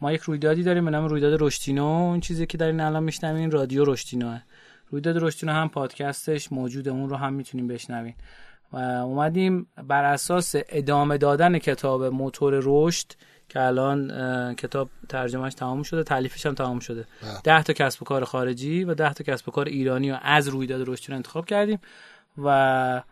ما یک رویدادی داریم به نام رویداد رشتینو اون چیزی که دارین الان میشنوین رادیو رشتینوه رویداد رشتینو هم پادکستش موجوده اون رو هم می‌تونیم بشنوین. و اومدیم بر اساس ادامه دادن کتاب موتور رشد که الان کتاب ترجمهش تمام شده تعلیفش هم تمام شده. بله. ده تا کسب و کار خارجی و ده تا کسب و کار ایرانی رو از رویداد رشتینو انتخاب کردیم. و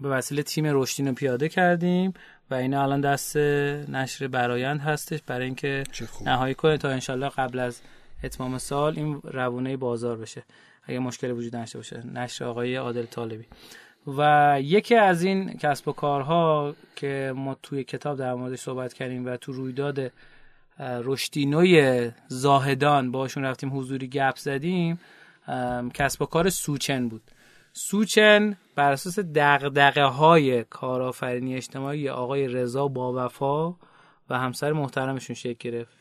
به وسیله تیم رشدین پیاده کردیم و این الان دست نشر برایند هستش برای اینکه نهایی کنه تا انشالله قبل از اتمام سال این روونه بازار بشه. اگه مشکلی وجود نشته باشه. نشر آقای عادل طالبی. و یکی از این کسب و کارها که ما توی کتاب در موردش صحبت کردیم و تو رویداد رشدینوی زاهدان باشون رفتیم حضوری گپ زدیم کسب و کار سوچن بود. سوچن بر اساس دغدغه های کارآفرینی اجتماعی آقای رضا با وفا و همسر محترمشون شکل گرفت.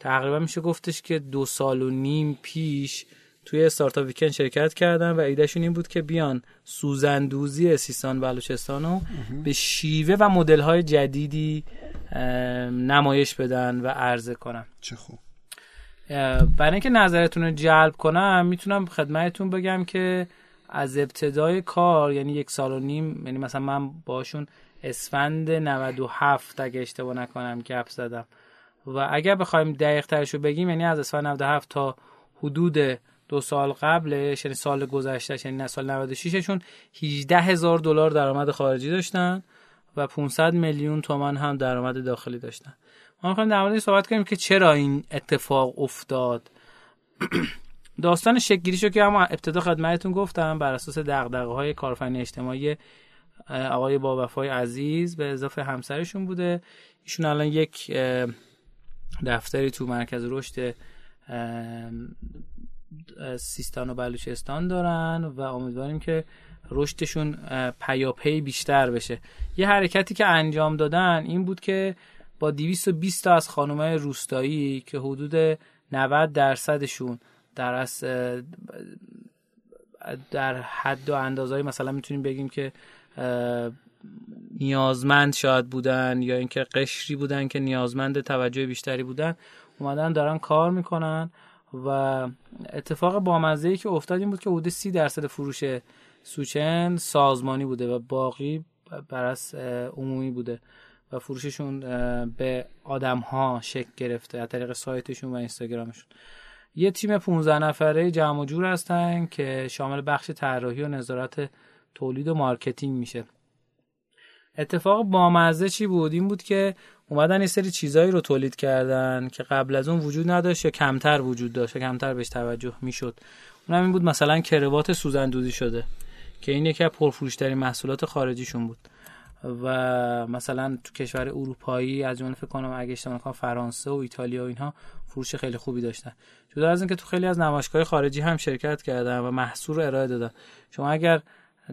تقریبا میشه گفتش که دو سال و نیم پیش توی استارتاپ ویکند شرکت کردن و ایدهشون این بود که بیان سوزندوزی سیستان بلوچستان رو به شیوه و مدل های جدیدی نمایش بدن و عرضه کنن. چه خوب. برای اینکه نظرتون رو جلب کنم می‌تونم خدمتتون بگم که از ابتدای کار یعنی یک سال و نیم یعنی مثلا من باشون اسفند 97 اگه اشتباه نکنم گپ زدم. و اگر بخوایم دقیق ترش رو بگیم یعنی از اسفند 97 تا حدود دو سال قبلش یعنی سال گذشته یعنی سال 96 شون 18 هزار دلار درآمد خارجی داشتن و 500 میلیون تومان هم درآمد داخلی داشتن. ما می‌خوایم در مورد صحبت کنیم که چرا این اتفاق افتاد. داستان شکل که اما ابتدا خدمتتون گفتم بر اساس دغدغه های کارفنی اجتماعی آقای با وفای عزیز به اضافه همسرشون بوده. ایشون الان یک دفتری تو مرکز رشد سیستان و بلوچستان دارن و امیدواریم که رشدشون پیاپی بیشتر بشه. یه حرکتی که انجام دادن این بود که با 220 تا از خانمای روستایی که حدود 90 درصدشون در از در حد و اندازهای مثلا می‌تونیم بگیم که نیازمند شاید بودن یا اینکه قشری بودن که نیازمند توجه بیشتری بودن اومدن دارن کار می‌کنن و اتفاق بامزه ای که افتاد این بود که حدود سی درصد فروش سوچن سازمانی بوده و باقی برس عمومی بوده. و فروششون به آدم ها شکل گرفته از طریق سایتشون و اینستاگرامشون. یه تیم 15 نفره جمع جور هستن که شامل بخش طراحی و نظارت تولید و مارکتینگ میشه. اتفاق بامزه چی بود؟ این بود که اومدن یه سری چیزایی رو تولید کردن که قبل از اون وجود نداشت یا کمتر وجود داشت یا کمتر بهش توجه می‌شد. اونم این بود مثلا کروات سوزندوزی شده که این یکی از پرفروشترین محصولات خارجیشون بود. و مثلا تو کشور اروپایی از جمله فکر کنم اگه اشتباه نکنم فرانسه و ایتالیا و اینها فروش خیلی خوبی داشتن. جدا از اینکه تو خیلی از نمایشگاه خارجی هم شرکت کردن و محصول رو ارائه دادن. شما اگر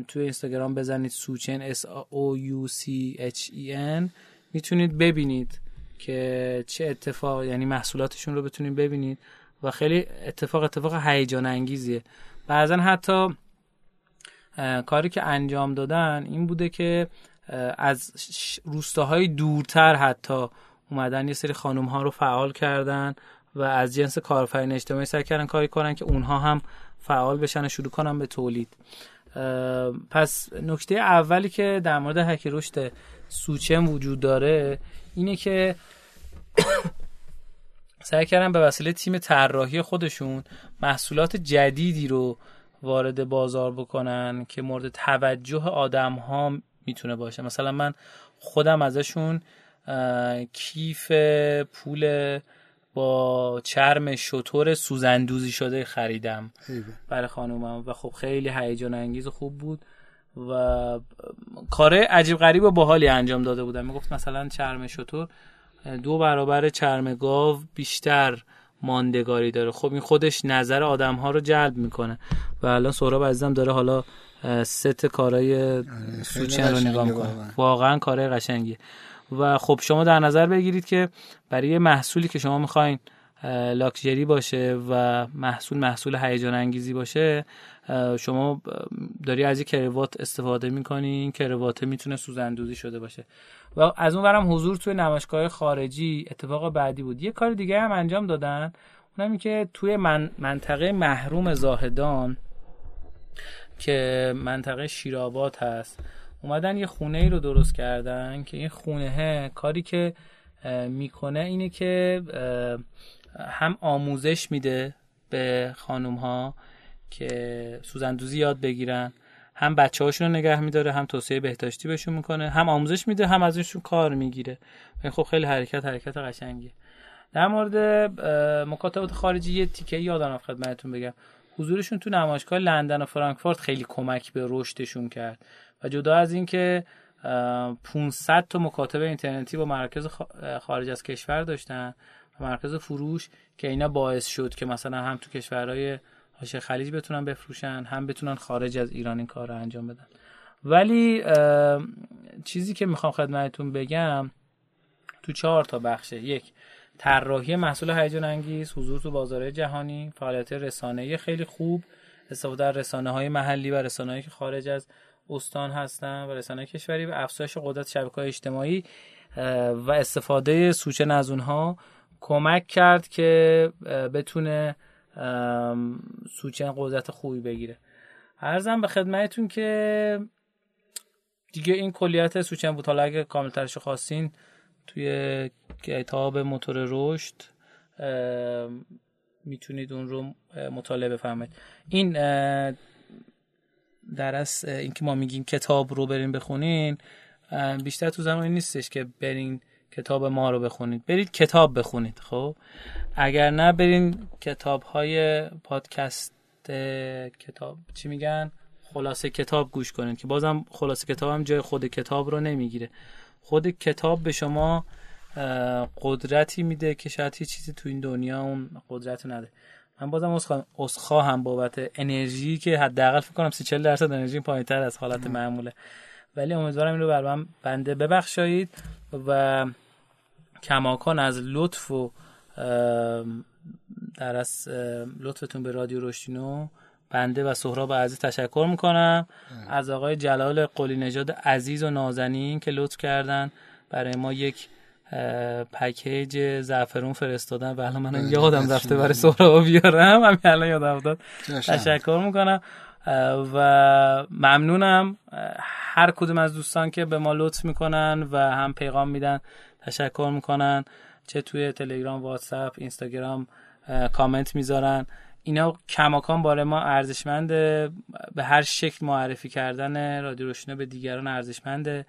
توی اینستاگرام بزنید سوچن S O U C H E N می‌تونید ببینید که چه اتفاق یعنی محصولاتشون رو بتونید ببینید و خیلی اتفاق اتفاق هیجان انگیزیه بعضا حتی کاری که انجام دادن این بوده که از روستاهای دورتر حتی اومدن یه سری خانوم ها رو فعال کردن و از جنس کارفرین اجتماعی سعی کردن کاری کنن که اونها هم فعال بشن و شروع کنن به تولید. پس نکته اولی که در مورد هکی رشد سوچم وجود داره اینه که سعی کردن به وسیله تیم طراحی خودشون محصولات جدیدی رو وارد بازار بکنن که مورد توجه آدم ها می‌تونه باشه. مثلا من خودم ازشون کیف پول با چرم شطور سوزندوزی شده خریدم برای خانومم و خب خیلی هیجان انگیز خوب بود و کار عجیب غریب و باحالی انجام داده بودم. می‌گفت مثلا چرم شطور دو برابر چرم گاو بیشتر ماندگاری داره. خب این خودش نظر آدم ها رو جلب می‌کنه. و الان سهراب عزیزم داره حالا ست کارای آره، سوچن رو نگاه می‌کنه. واقعا. کارای قشنگیه. و خب شما در نظر بگیرید که برای محصولی که شما می‌خواین لاکچری باشه و محصول محصول هیجان انگیزی باشه شما داری از یک کروات استفاده می‌کنی. این کروات می‌تونه سوزندوزی شده باشه. و از اون برم حضور توی نمایشگاه خارجی اتفاق بعدی بود. یه کار دیگه هم انجام دادن اونم که توی من منطقه محروم زاهدان که منطقه شیرابات هست اومدن یه خونه ای رو درست کردن که این خونه کاری که می‌کنه اینه که هم آموزش میده به خانوم ها که سوزندوزی یاد بگیرن. هم بچه هاشون رو نگه میداره هم توسعه بهداشتی بهشون می‌کنه هم آموزش میده هم ازشون کار می‌گیره. خب خیلی حرکت حرکت قشنگیه. در مورد مکاتبات خارجی یه تیکه یادم خدمتتون بگم. حضورشون تو نمایشگاه لندن و فرانکفورت خیلی کمک به رشدشون کرد و جدا از اینکه 500 تا مکاتب اینترنتی با مرکز خارج از کشور داشتن و مرکز فروش که اینا باعث شد که مثلا هم تو کشورهای حاشیه خلیج بتونن بفروشن هم بتونن خارج از ایران این کار رو انجام بدن. ولی چیزی که می‌خوام خدمتتون بگم تو چهار تا بخشه یک طراحی محصول هیجان انگیز حضور تو بازار جهانی فعالیت رسانه‌ای خیلی خوب استفاده در رسانه های محلی و رسانه که خارج از استان هستن و رسانه کشوری و افزایش قدرت شبکه اجتماعی و استفاده سوچن از اونها کمک کرد که بتونه سوچن قدرت خوبی بگیره. ارزم به خدمتتون که دیگه این کلیت سوچن بود. حالا اگه کاملترش خواستین توی کتاب موتور رشد می‌تونید اون رو مطالعه بفرمایید. این در از اینکه ما میگیم کتاب رو برین بخونین بیشتر تو زمانی نیستش که برین کتاب ما رو بخونید. برید کتاب بخونید خب؟ اگر نه برین کتاب های پادکست کتاب چی میگن؟ خلاصه کتاب گوش کنید که بازم خلاصه کتاب هم جای خود کتاب رو نمی‌گیره. خود کتاب به شما قدرتی میده که شاید هیچ چیزی تو این دنیا اون قدرت نده. من بازم اسخا هم بابت انرژی که حداقل فکر کنم 30 40 درصد انرژی پایینتر از حالت معموله. ولی امیدوارم این رو بر من بنده ببخشید و کماکان از لطف و در از لطفتون به رادیو روشتینو بنده و سهراب عزیز تشکر می‌کنم. از آقای جلال قلی نژاد عزیز و نازنین که لطف کردن برای ما یک پکیج زعفرون فرستادن. و الان من یادم رفته برای سهراب بیارم. همین الان یادم افتاد. تشکر می‌کنم. و ممنونم. هر کدوم از دوستان که به ما لطف می‌کنن و هم پیغام میدن تشکر می‌کنن. چه توی تلگرام واتساپ اینستاگرام کامنت می‌ذارن. اینا کماکان باره ما ارزشمنده به هر شکل معرفی کردن رادیو روشنا به دیگران ارزشمنده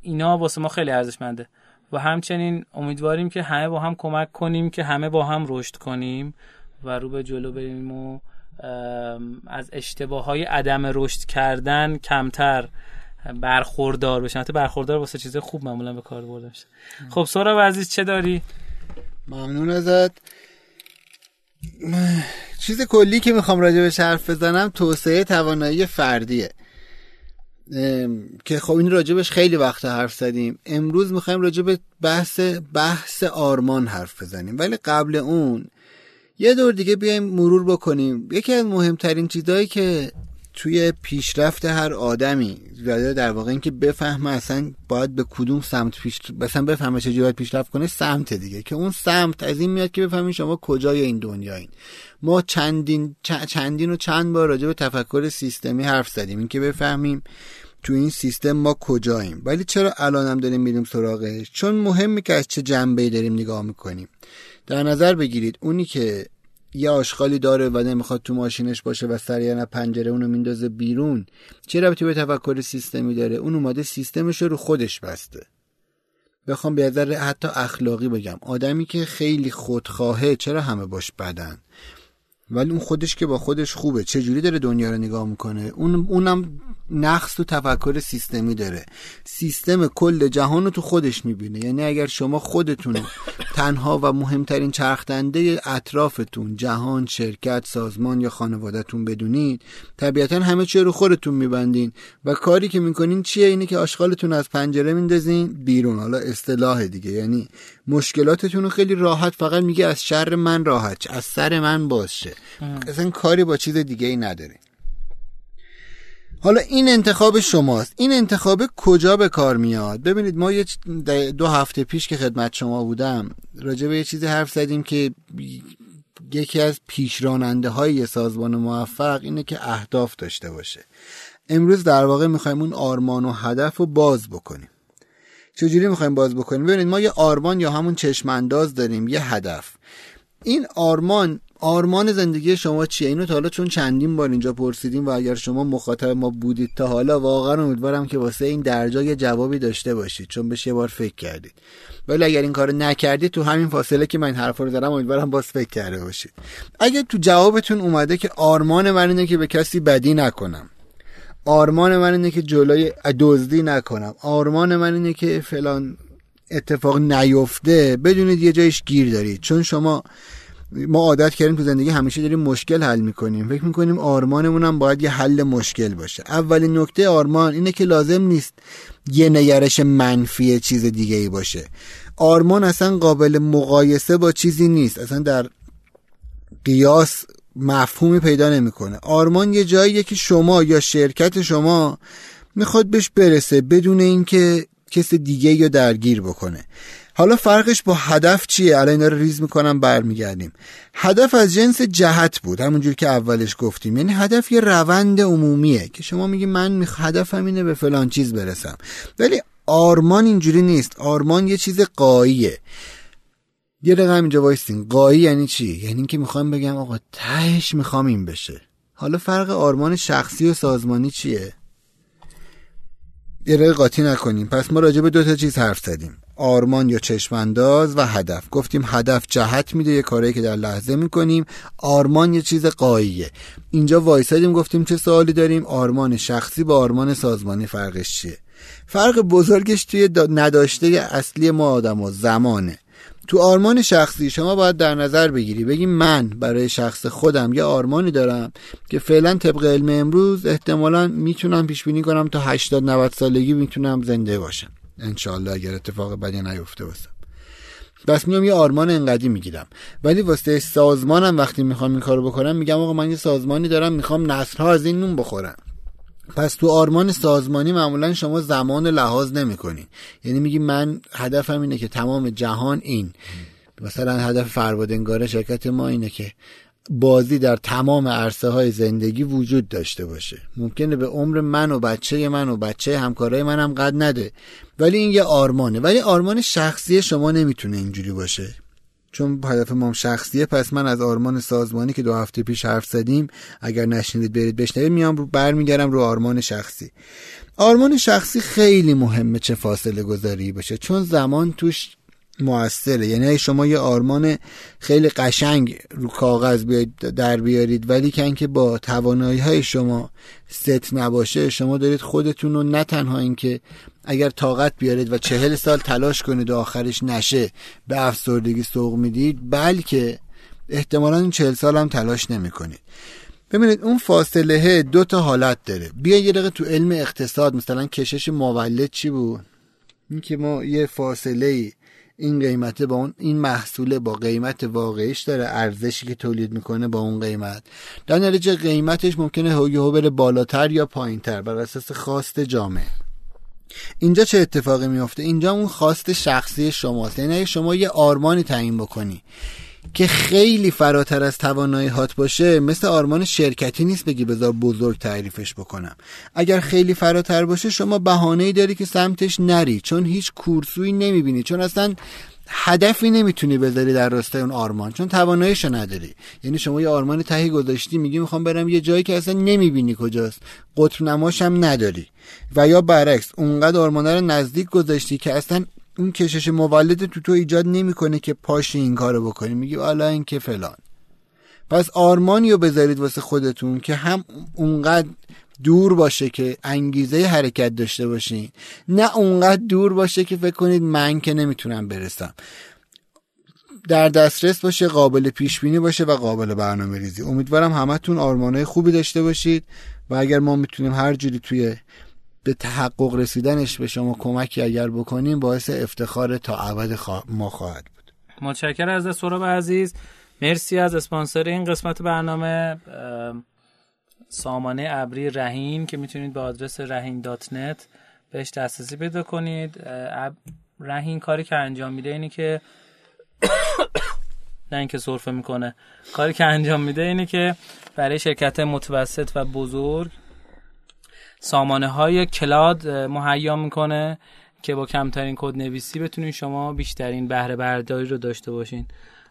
اینا واسه ما خیلی ارزشمنده و همچنین امیدواریم که همه با هم کمک کنیم که همه با هم رشد کنیم و رو به جلو بریم و از اشتباه های عدم رشد کردن کمتر. برخوردار بشن. حتی برخوردار واسه چیز خوب معمولا به کار برده میشه خب سورا عزیز چه داری؟ ممنون ازت. چیز کلی که می‌خوام راجع به حرف بزنم توسعه توانایی فردیه. که خب این راجبش خیلی وقت حرف زدیم. امروز می‌خوایم راجع به بحث بحث آرمان حرف بزنیم. ولی قبل اون یه دور دیگه بیایم مرور بکنیم. یکی از مهمترین چیزهایی که توی پیشرفت هر آدمی در واقع اینکه بفهمه اصلا باید به کدوم سمت پیش مثلا بفهمه چه باید پیشرفت کنه سمت دیگه. که اون سمت از این میاد که بفهمین شما کجای این دنیایین. ما چندین چندین و چند بار راجع به تفکر سیستمی حرف زدیم. اینکه بفهمیم تو این سیستم ما کجاییم. ولی چرا الانم داریم میریم سراغش؟ چون مهمه که از چه جنبه داریم نگاه می‌کنیم. در نظر بگیرید اونی که یه آشغالی داره و نمی‌خواد تو ماشینش باشه و سریعا پنجره اونو میندازه بیرون. چه ربطی به تفکر سیستمی داره؟ اون اومده سیستمش رو خودش بسته. بخوام به نظر حتی اخلاقی بگم. آدمی که خیلی خودخواهه چرا همه باش بدن؟ ولی اون خودش که با خودش خوبه. چه جوری داره دنیا رو نگاه می‌کنه؟ اون اونم نقص تو تفکر سیستمی داره. سیستم کل جهان رو تو خودش می‌بینه. یعنی اگر شما خودتون تنها و مهمترین چرخدنده اطرافتون جهان شرکت سازمان یا خانوادهتون بدونید طبیعتا همه چی رو خودتون میبندین. و کاری که می‌کنین چیه؟ اینه که آشغالتون از پنجره میندازین بیرون. حالا اصطلاح دیگه. یعنی مشکلاتتون رو خیلی راحت فقط میگه از شر من راحت از سر من باشه اصلا کاری با چیز دیگه ای نداره. حالا این انتخاب شماست. این انتخاب کجا به کار میاد؟ ببینید ما یه دو هفته پیش که خدمت شما بودم راجع به یه چیزی حرف زدیم که یکی از پیشراننده های سازمان موفق اینه که اهداف داشته باشه. امروز در واقع می‌خوایم اون آرمان و هدف رو باز بکنیم. چجوری می‌خوایم باز بکنیم؟ ببینید ما یه آرمان یا همون چشمانداز داریم یه هدف. این آرمان آرمان زندگی شما چیه؟ اینو تا حالا چون چندین بار اینجا پرسیدیم و اگر شما مخاطب ما بودید تا حالا واقعا امیدوارم که واسه این درجا یه جوابی داشته باشید چون بهش یه بار فکر کردید. ولی اگر این کارو نکردید تو همین فاصله که من حرفا رو دارم امیدوارم باز فکر کرده باشید. اگه تو جوابتون اومده که آرمان من اینه که به کسی بدی نکنم. آرمان من اینه که جلوی دزدی نکنم. آرمان من اینه که فلان اتفاق نیفته بدونید یه جایش گیر دارید. چون شما ما عادت کردیم تو زندگی همیشه داریم مشکل حل می‌کنیم. فکر می‌کنیم آرمانمون هم باید یه حل مشکل باشه. اولین نکته آرمان اینه که لازم نیست یه نگرش منفی چیز دیگه ای باشه. آرمان اصلا قابل مقایسه با چیزی نیست. اصلا در قیاس مفهومی پیدا نمی‌کنه. آرمان یه جاییه که شما یا شرکت شما می‌خواد بهش برسه بدون اینکه کس دیگه یا درگیر بکنه. حالا فرقش با هدف چیه؟ الان اینا رو ریز می‌کنم برمیگردیم. هدف از جنس جهت بود. همونجور که اولش گفتیم. یعنی هدف یه روند عمومیه که شما میگی من می هدفم اینه به فلان چیز برسم. ولی آرمان اینجوری نیست. آرمان یه چیز قاییه. یه رقم اینجا وایستین قایی یعنی چی؟ یعنی اینکه می‌خوام بگم آقا تهش می‌خوام این بشه. حالا فرق آرمان شخصی و سازمانی چیه؟ یه قاطی نکنیم. پس ما راجع به دو تا چیز حرف زدیم. آرمان یا چشمانداز و هدف. گفتیم هدف جهت میده یه کاری که در لحظه می‌کنیم. آرمان یه چیز قاییه. اینجا وایسادیم گفتیم چه سوالی داریم؟ آرمان شخصی با آرمان سازمانی فرقش چیه؟ فرق بزرگش توی نداشته اصلی ما آدم و زمانه. تو آرمان شخصی شما باید در نظر بگیری. بگی من برای شخص خودم یه آرمانی دارم که فعلا طبق علم امروز احتمالا می‌تونم پیش بینی کنم تا 80 90 سالگی می‌تونم زنده باشم. انشالله اگر اتفاق بدی نیفته باشم بس میام یه آرمان انقدی می‌گیرم. ولی واسه سازمانم وقتی می‌خوام این کارو بکنم میگم آقا من یه سازمانی دارم می‌خوام نسلها از این نون بخورم. پس تو آرمان سازمانی معمولا شما زمان لحاظ نمی‌کنین یعنی میگی من هدفم اینه که تمام جهان این. مثلا هدف فربادنگار شرکت ما اینه که بازی در تمام عرصه های زندگی وجود داشته باشه. ممکنه به عمر من و بچه من و بچه همکارای من هم قد نده. ولی این یه آرمانه. ولی آرمان شخصی شما نمی‌تونه اینجوری باشه. چون هدف ما شخصیه پس من از آرمان سازمانی که دو هفته پیش حرف زدیم اگر نشنیدید برید بشنوید میام رو برمیگردم رو آرمان شخصی. آرمان شخصی خیلی مهمه چه فاصله گذاری باشه. چون زمان توش موثره. یعنی شما یه آرمان خیلی قشنگ رو کاغذ بیاید در بیارید ولی که با توانایی های شما ست نباشه شما دارید خودتون رو نه تنها اینکه اگر طاقت بیارید و چهل سال تلاش کنید و آخرش نشه به افسردگی سوق می‌دید بلکه احتمالا این چهل سال هم تلاش نمی کنید ببینید اون فاصله دو تا حالت داره. بیا یه دقیقه تو علم اقتصاد مثلا کشش مولد چی بود؟ اینکه ما یه فاصله ای این قیمته با اون این محصوله با قیمت واقعیش داره ارزشی که تولید می‌کنه با اون قیمت. در نتیجه قیمتش ممکنه هو بره بالاتر یا پایینتر بر اساس خواست جامعه. اینجا چه اتفاقی میفته اینجا اون خواست شخصی شماست. یعنی شما یه آرمانی تعیین بکنی که خیلی فراتر از توانایی هات باشه مثل آرمان شرکتی نیست بگی بذار بزرگ تعریفش بکنم. اگر خیلی فراتر باشه شما بهانه داری که سمتش نری چون هیچ کورسوی نمی‌بینی چون اصلا هدفی نمی‌تونی بذاری در راستای اون آرمان چون تواناییشو نداری. یعنی شما یه آرمان تهی گذاشتی میگی می‌خوام برم یه جایی که اصلا نمی‌بینی کجاست. قطر نماش هم نداری. و یا برعکس اونقدر آرمان رو نزدیک گذاشتی که اصلا اون کشش مولد تو تو ایجاد نمی‌کنه که پاش این کارو بکنی. میگی حالا این که فلان. پس آرمانی رو بذارید واسه خودتون که هم اونقدر دور باشه که انگیزه حرکت داشته باشین نه اونقدر دور باشه که فکر کنید من که نمی‌تونم برسم. در دسترس باشه قابل پیش بینی باشه و قابل برنامه ریزی. امیدوارم همتون آرمانهای خوبی داشته باشید و اگر ما می‌تونیم هر جوری توی به تحقق رسیدنش به شما کمکی اگر بکنیم باعث افتخار تا ابد ما خواهد بود. متشکر از سراب عزیز. مرسی از اسپانسر این قسمت برنامه. سامانه ابری رهین که می‌تونید به آدرس رهین dot net بهش دسترسی پیدا کنید. رهین کاری که انجام میده اینی که نه اینکه سرفه می‌کنه. کاری که انجام میده اینه که برای شرکت متوسط و بزرگ سامانه های cloud مهیا می‌کنه که با کمترین کد نویسی بتونین شما بیشترین بهره برداری رو داشته باشین.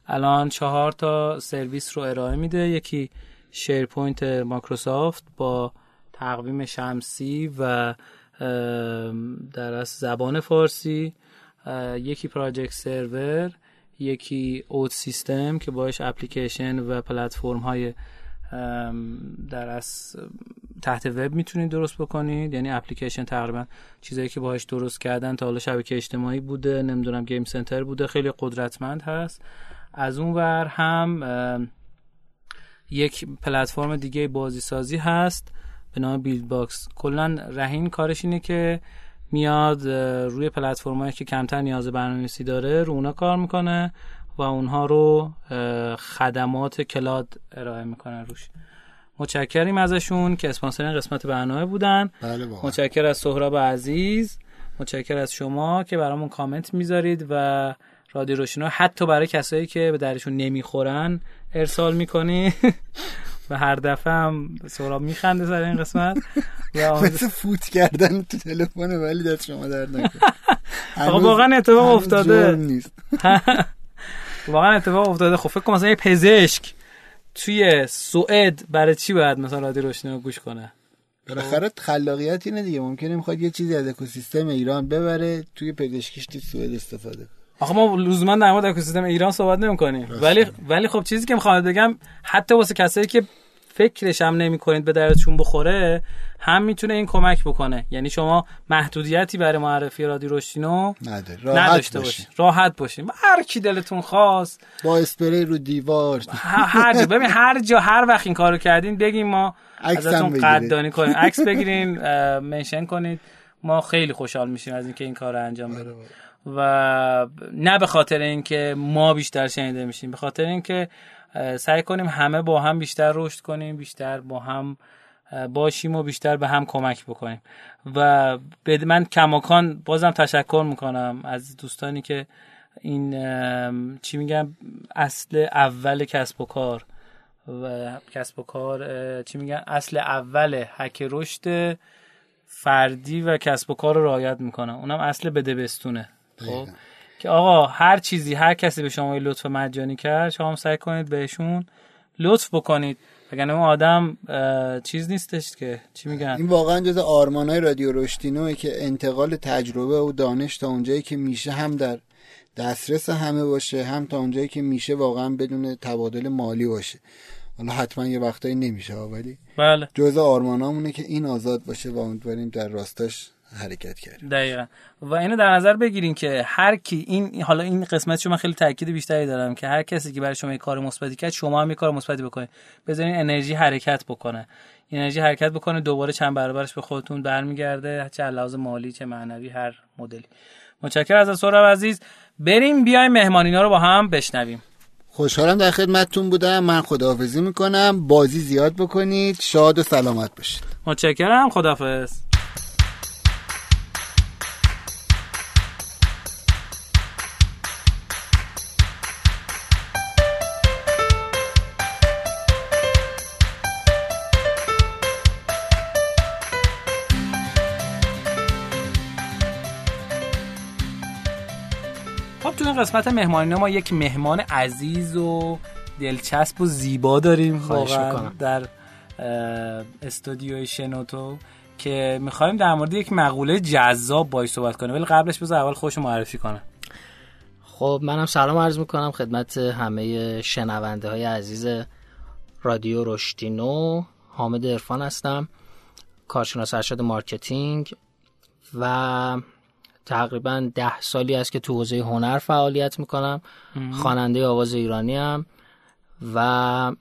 الان چهار تا سرویس رو ارائه میده. یکی SharePoint مایکروسافت با تقویم شمسی و در از زبان فارسی یکی Project Server یکی OutSystems که باش اپلیکیشن و پلتفرم های در از تحت وب می‌تونید درست بکنید. یعنی اپلیکیشن تقریبا چیزایی که باهاش درست کردن تا حالا شبکه اجتماعی بوده نمی‌دونم game center بوده خیلی قدرتمند هست. از اون ور هم یک پلتفرم دیگه بازی سازی هست به نام Buildbox کلا رهین کارش اینه که میاد روی پلتفرمایی که کمتر نیاز برنامه‌نویسی داره رو اونا کار می‌کنه. و اونها رو خدمات کلاد ارائه می‌کنن روش. متشکریم ازشون که اسپانسر قسمت برنامه بودن. بله متشکر از سهراب عزیز. متشکر از شما که برامون کامنت می‌ذارید و رادیو روشنا حتی برای کسایی که به درشون نمی‌خورن ارسال می‌کنی. و هر دفعه هم سهراب میخنده سر این قسمت. مثل فوت کردن تو تلفن ولی دست شما درد نکنه. واقعا اتفاق افتاده. واقعا اتفاق افتاده. خب فکر کنم مثلا یه پزشک توی سوئد برای چی باید مثلا رادیو روشنی رو گوش کنه؟ بالاخره خلاقیت اینه دیگه. ممکنه می‌خواد یه چیزی از اکوسیستم ایران ببره توی پزشکیش تو سوئد استفاده آخه ما لزوما در مورد اکوسیستم ایران صحبت نمی‌کنیم. ولی ولی خب چیزی که می‌خوام بگم حتی واسه کسایی که فکرش هم نمی‌کنید به درتون بخوره هم می‌تونه این کمک بکنه. یعنی شما محدودیتی برای معرفی رادیو روشتینو نداشته باشین. راحت باشین. هر کی دلتون خواست. با اسپری رو دیوار. هر جا. ببین هر جا هر وقت این کارو کردین بگین ما ازتون قدردانی کنیم. عکس بگیرین منشن کنید. ما خیلی خوشحال میشیم از اینکه این کار رو انجام بدیم. و نه به خاطر اینکه ما بیشتر شنیده میشیم به خاطر اینکه سعی کنیم همه با هم بیشتر رشد کنیم بیشتر با هم باشیم و بیشتر به هم کمک بکنیم. و من کماکان بازم تشکر می‌کنم از دوستانی که این چی میگم اصل اول کسب و کار و کسب و کار چی میگن اصل اول هک رشد فردی و کسب و کار رو رعایت می‌کنه. اونم اصل بده بستونه خب که آقا هر چیزی هر کسی به شما لطف مجانی کرد شما هم سعی کنید بهشون لطف بکنید. وگرنه اون آدم چیز نیستش که. چی میگن؟ این واقعا جز آرمانای رادیو رشدینوه که انتقال تجربه و دانش تا اونجایی که میشه هم در دسترس همه باشه هم تا اونجایی که میشه واقعا بدون تبادل مالی باشه. حالا حتما یه وقتایی نمیشه ولی بله. جز آرمانامونه که این آزاد باشه و امیدواریم در راستاش حرکت کردیم. دقیقا. و اینو در نظر بگیرین که هر کی این حالا این قسمت من خیلی تاکید بیشتری دارم که هر کسی که برای شما یه کار مثبتی کرد شما هم یه کار مثبتی بکنید. بذارین انرژی حرکت بکنه. انرژی حرکت بکنه دوباره چند برابرش به خودتون برمیگرده چه لحاظ مالی چه معنوی هر مدلی. متشکرم از سهراب عزیز. بریم بیایم مهمانینا رو با هم بشنویم. خوشحالم در خدمتتون بودم. من خداحافظی می‌کنم. بازی زیاد بکنید. شاد و سلامت باشید. متشکرم. خداحافظ. قسمت مهمانی ما یک مهمان عزیز و دلچسب و زیبا داریم واقعا در استودیوی شنوتو که می‌خوایم در مورد یک مقوله جذاب باید صحبت کنیم. ولی قبلش بذار اول خودشو معرفی کنه خب منم سلام عرض می‌کنم خدمت همه شنونده های عزیز رادیو رشتینو حامد ارفان هستم کارشناس ارشد marketing و تقریبا ده سالی است که تو حوزه هنر فعالیت می‌کنم. خواننده آواز ایرانی هم و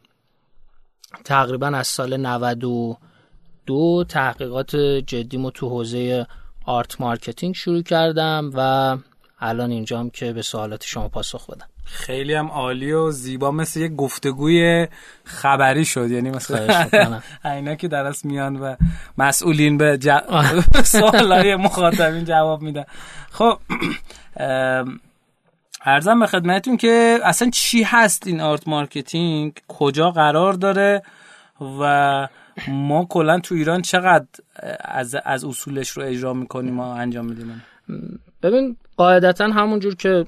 تقریبا از سال 92 تحقیقات جدیمو تو حوزه art marketing شروع کردم و الان اینجام که به سوالات شما پاسخ بدم. خیلی هم عالی و زیبا مثل یک گفتگوی خبری شد. یعنی مثل اینا که درست میان و مسئولین به ج... سوالای مخاطبین جواب میدن. خب عرضم به خدمتتون که اصلا چی هست این art marketing؟ کجا قرار داره؟ و ما کلا تو ایران چقدر از, از اصولش رو اجرا می‌کنیم و انجام میدیم؟ ببین قاعدتا همونجور که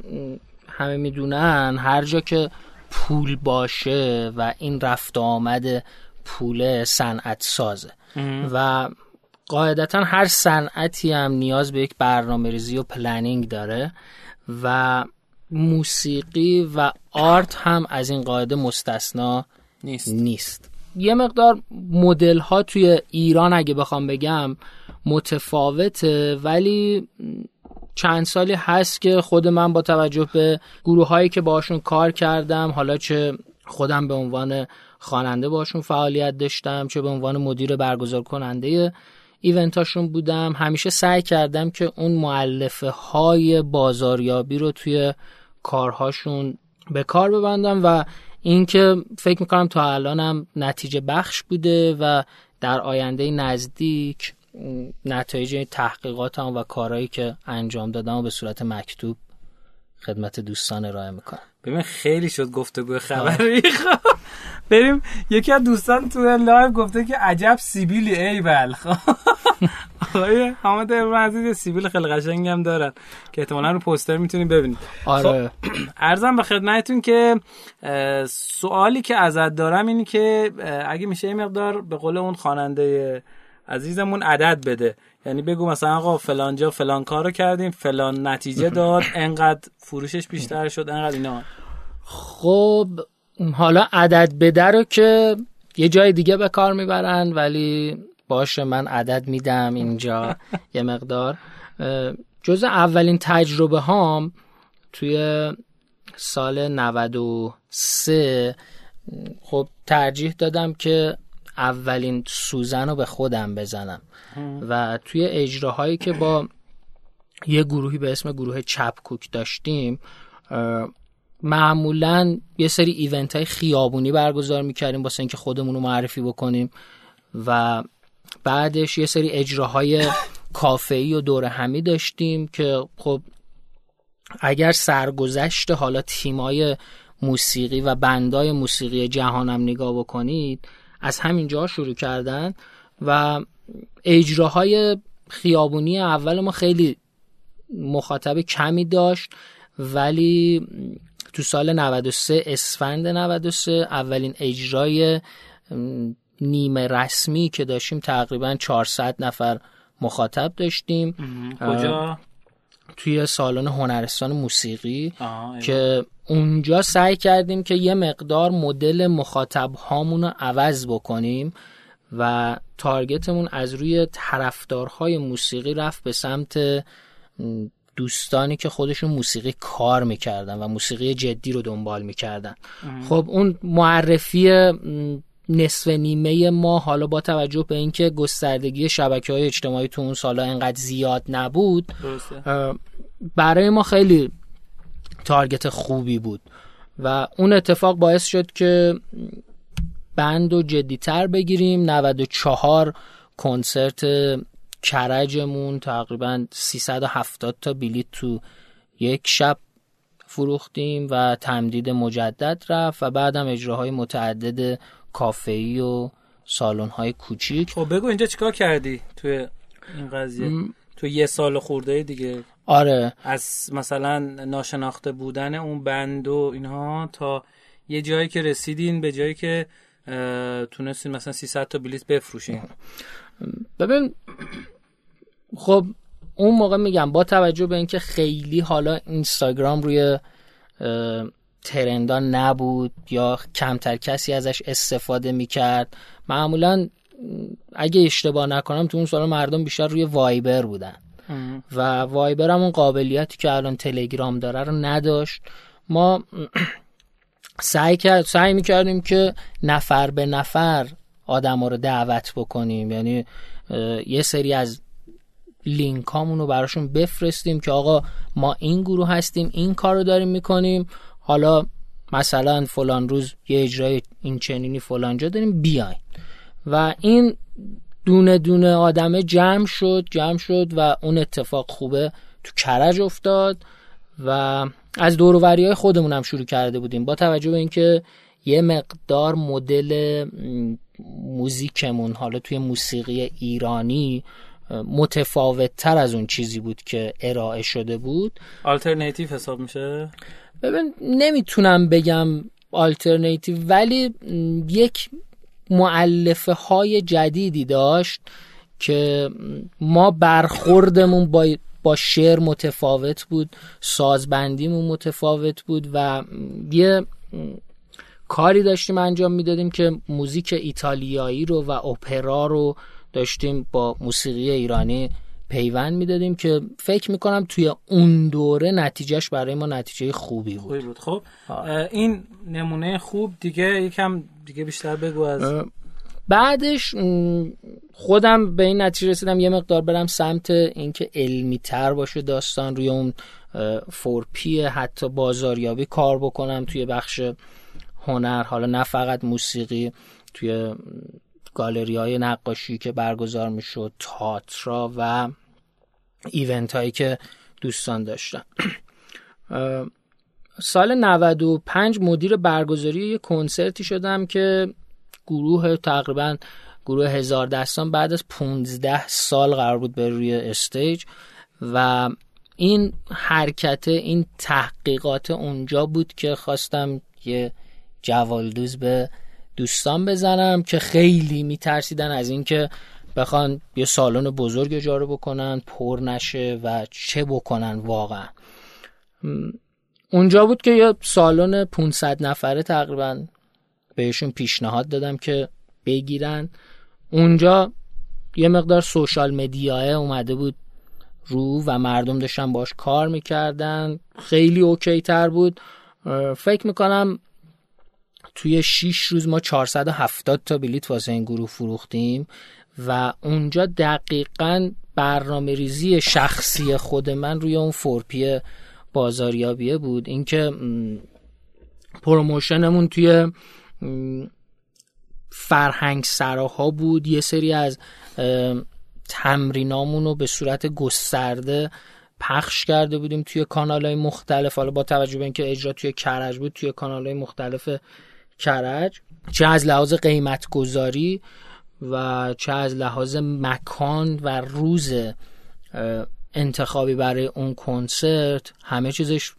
همه می‌دونن هر جا که پول باشه و این رفت آمد پول صنعت سازه و قاعدتا هر صنعتی هم نیاز به یک برنامه ریزی و planning داره و موسیقی و art هم از این قاعده مستثنا نیست. نیست. یه مقدار مدل ها توی ایران اگه بخوام بگم متفاوته ولی چند سالی هست که خود من با توجه به گروه هایی که باشون کار کردم حالا چه خودم به عنوان خواننده باشون فعالیت داشتم چه به عنوان مدیر برگزار کننده ایونتاشون بودم همیشه سعی کردم که اون معلفه های بازاریابی رو توی کارهاشون به کار ببندم و اینکه فکر می‌کنم تا الانم نتیجه بخش بوده و در آینده نزدیک نتایج تحقیقات هم و کارهایی که انجام دادم و به صورت مکتوب خدمت دوستان ارائه می‌کنم. ببین خیلی شد گفتگو خبری خب بریم یکی از دوستان تو live گفته که عجب سیبیلی ای بل. خب آقای حامد عزیز سیبیل خیلی قشنگی هم دارن که احتمالا رو پوستر می‌تونید ببینید. آره. خب عرضم به خدمتتون که سوالی که ازت دارم اینی که اگه میشه یه مقدار به قول اون خواننده عزیزمون عدد بده. یعنی بگو مثلا آقا فلان جا فلان کارو کردیم فلان نتیجه داد انقدر فروشش بیشتر شد انقدر اینا. خب حالا عدد بده رو که یه جای دیگه به کار می‌برن ولی باشه من عدد میدم اینجا یه مقدار. جز اولین تجربه هام توی سال 93 خب ترجیح دادم که اولین سوزن رو به خودم بزنم. و توی اجراهایی که با یه گروهی به اسم گروه چپکوک داشتیم معمولا یه سری ایونت های خیابونی برگزار می‌کردیم واسه اینکه خودمون رو معرفی بکنیم. و بعدش یه سری اجراهای کافه‌ای و دور همی داشتیم که خب اگر سرگذشت حالا تیمای موسیقی و بندای موسیقی جهانم نگاه بکنید از همین جا شروع کردن و اجراهای خیابونی اول ما خیلی مخاطب کمی داشت ولی تو سال 93 اسفند 93 اولین اجرای نیمه رسمی که داشتیم تقریبا 400 نفر مخاطب داشتیم. کجا؟ توی سالن هنرستان موسیقی که اونجا سعی کردیم که یه مقدار مدل مخاطب هامون رو عوض بکنیم و تارگتمون از روی طرفدارهای موسیقی رفت به سمت دوستانی که خودشون موسیقی کار می‌کردن و موسیقی جدی رو دنبال می‌کردن. خب اون معرفی نصف نیمه ما. حالا با توجه به اینکه گستردگی شبکه های اجتماعی تو اون سالا انقدر زیاد نبود برای ما خیلی تارگت خوبی بود و اون اتفاق باعث شد که بند و جدیتر بگیریم. 94 کنسرت کرجمون تقریبا 370 تا بلیت تو یک شب فروختیم و تمدید مجدد رفت و بعدم اجراهای متعدد کافه‌ای و سالن های کوچیک. خب بگو اینجا چیکار کردی توی این قضیه؟ تو یه سال خورده دیگه. آره. از مثلا ناشناخته بودن اون بند و اینها تا یه جایی که رسیدین به جایی که تونستین مثلا 300 تا بلیت بفروشین. ببین خب اون موقع میگم با توجه به اینکه خیلی حالا اینستاگرام روی ترندا نبود یا کمتر کسی ازش استفاده می‌کرد؟ معمولا اگه اشتباه نکنم تو اون سال مردم بیشتر روی وایبر بودن. و وایبر هم اون قابلیتی که الان تلگرام داره رو نداشت. ما سعی کرد سعی می‌کردیم که نفر به نفر آدم رو دعوت بکنیم. یعنی یه سری از لینک رو براشون بفرستیم که آقا ما این گروه هستیم این کار رو داریم می‌کنیم. حالا مثلا فلان روز یه اجرای این چنینی فلان جا داریم بیاین. و این دونه دونه آدمه جمع شد جمع شد و اون اتفاق خوبه تو کرج افتاد و از دوروری های خودمون هم شروع کرده بودیم. با توجه به اینکه یه مقدار مدل موزیکمون حالا توی موسیقی ایرانی متفاوت تر از اون چیزی بود که ارائه شده بود. آلترناتیو حساب میشه؟ ببین نمی‌تونم بگم آلترناتیو ولی یک معلفه های جدیدی داشت که ما برخوردمون با با شعر متفاوت بود سازبندیمون متفاوت بود و یه کاری داشتیم انجام می‌دادیم که موزیک ایتالیایی رو و اپرا رو داشتیم با موسیقی ایرانی پیوند می‌دادیم که فکر می‌کنم توی اون دوره نتیجهش برای ما نتیجه خوبی بود, خوبی بود. خب این نمونه خوب دیگه یکم دیگه بیشتر بگو از بعدش خودم به این نتیجه رسیدم یه مقدار برم سمت اینکه علمی تر باشه داستان روی اون فورپی حتی بازاریابی کار بکنم توی بخش هنر حالا نه فقط موسیقی توی گالری های نقاشی که برگزار می‌شد تاترا و ایونت هایی که دوستان داشتن. سال 95 مدیر برگزاری یه کنسرتی شدم که گروه تقریبا گروه هزار دستان بعد از 15 سال قرار بود به روی استیج و این حرکت این تحقیقات اونجا بود که خواستم یه جوالدوز به دوستان بزنم که خیلی میترسیدن از اینکه بخوان یه سالن بزرگ اجاره بکنن پر نشه و چه بکنن واقعا. اونجا بود که یه سالن 500 نفره تقریبا بهشون پیشنهاد دادم که بگیرن. اونجا یه مقدار سوشال مدیاه اومده بود رو و مردم داشتن باش کار می‌کردن. خیلی اوکی تر بود. فکر می‌کنم توی 6 روز ما 470 تا بلیت واسه این گروه فروختیم. و اونجا دقیقا برنامه ریزی شخصی خود من روی اون four P بازاریابیه بود. اینکه promotion مون توی فرهنگ سراها بود. یه سری از تمرینامون رو به صورت گسترده پخش کرده بودیم توی کانال های مختلف. حالا با توجه به اینکه اجرا توی کرج بود توی کانال های مختلف کرج. چه از لحاظ قیمت گذاری و چه از لحاظ مکان و روز انتخابی برای اون کنسرت همه چیزش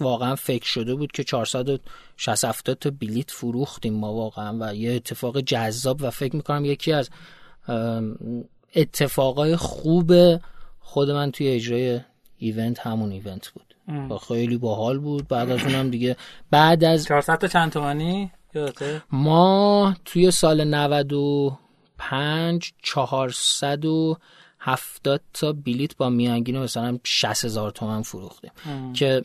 واقعا فکر شده بود که 460 تا بلیت فروختیم ما واقعا و یه اتفاق جذاب و فکر می‌کنم یکی از اتفاقای خوب خود من توی اجرای ایونت همون ایونت بود. و خیلی باحال بود. بعد از اونم دیگه بعد از 400 تا چند تومانی؟ ما توی سال 95 470 تا بلیت با میانگین مثلا 60 هزار تومن فروختیم. که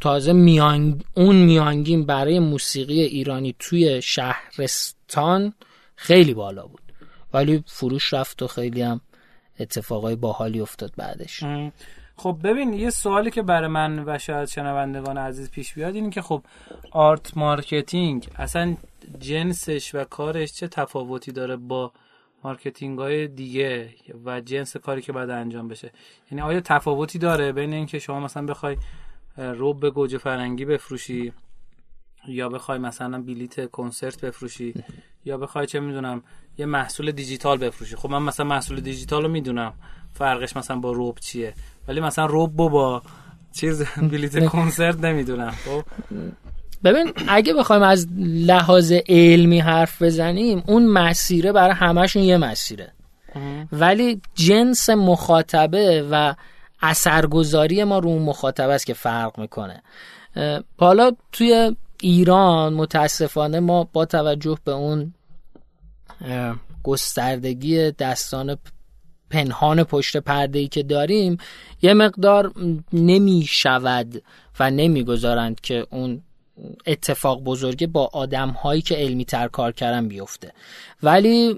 تازه میان... اون میانگین برای موسیقی ایرانی توی شهرستان خیلی بالا بود. ولی فروش رفت و خیلی هم اتفاقای باحالی افتاد بعدش. خب ببین یه سوالی که برای من و شاید شنوندگان عزیز پیش بیاد اینه که خب art marketing اصلا جنسش و کارش چه تفاوتی داره با marketing های دیگه و جنس کاری که باید انجام بشه؟ یعنی آیا تفاوتی داره بین اینکه شما مثلا بخوای رب گوجه فرنگی بفروشی یا بخوای مثلا بلیت کنسرت بفروشی یا بخوای چه می‌دونم یه محصول دیجیتال بفروشی؟ خب من مثلا محصول دیجیتال رو می‌دونم فرقش مثلا با روب چیه؟ ولی مثلا روب با چیز بلیت کنسرت نمی‌دونم. خب. ببین اگه بخوایم از لحاظ علمی حرف بزنیم اون مسیره برای همشون یه مسیره. ولی جنس مخاطبه و اثرگذاری ما رو اون مخاطبه است که فرق می‌کنه. حالا توی ایران متاسفانه ما با توجه به اون گستردگی دستان پنهان پشت پرده ای که داریم یه مقدار نمی شود و نمی‌گذارند که اون اتفاق بزرگه با آدم هایی که علمی تر کار کردن بیفته. ولی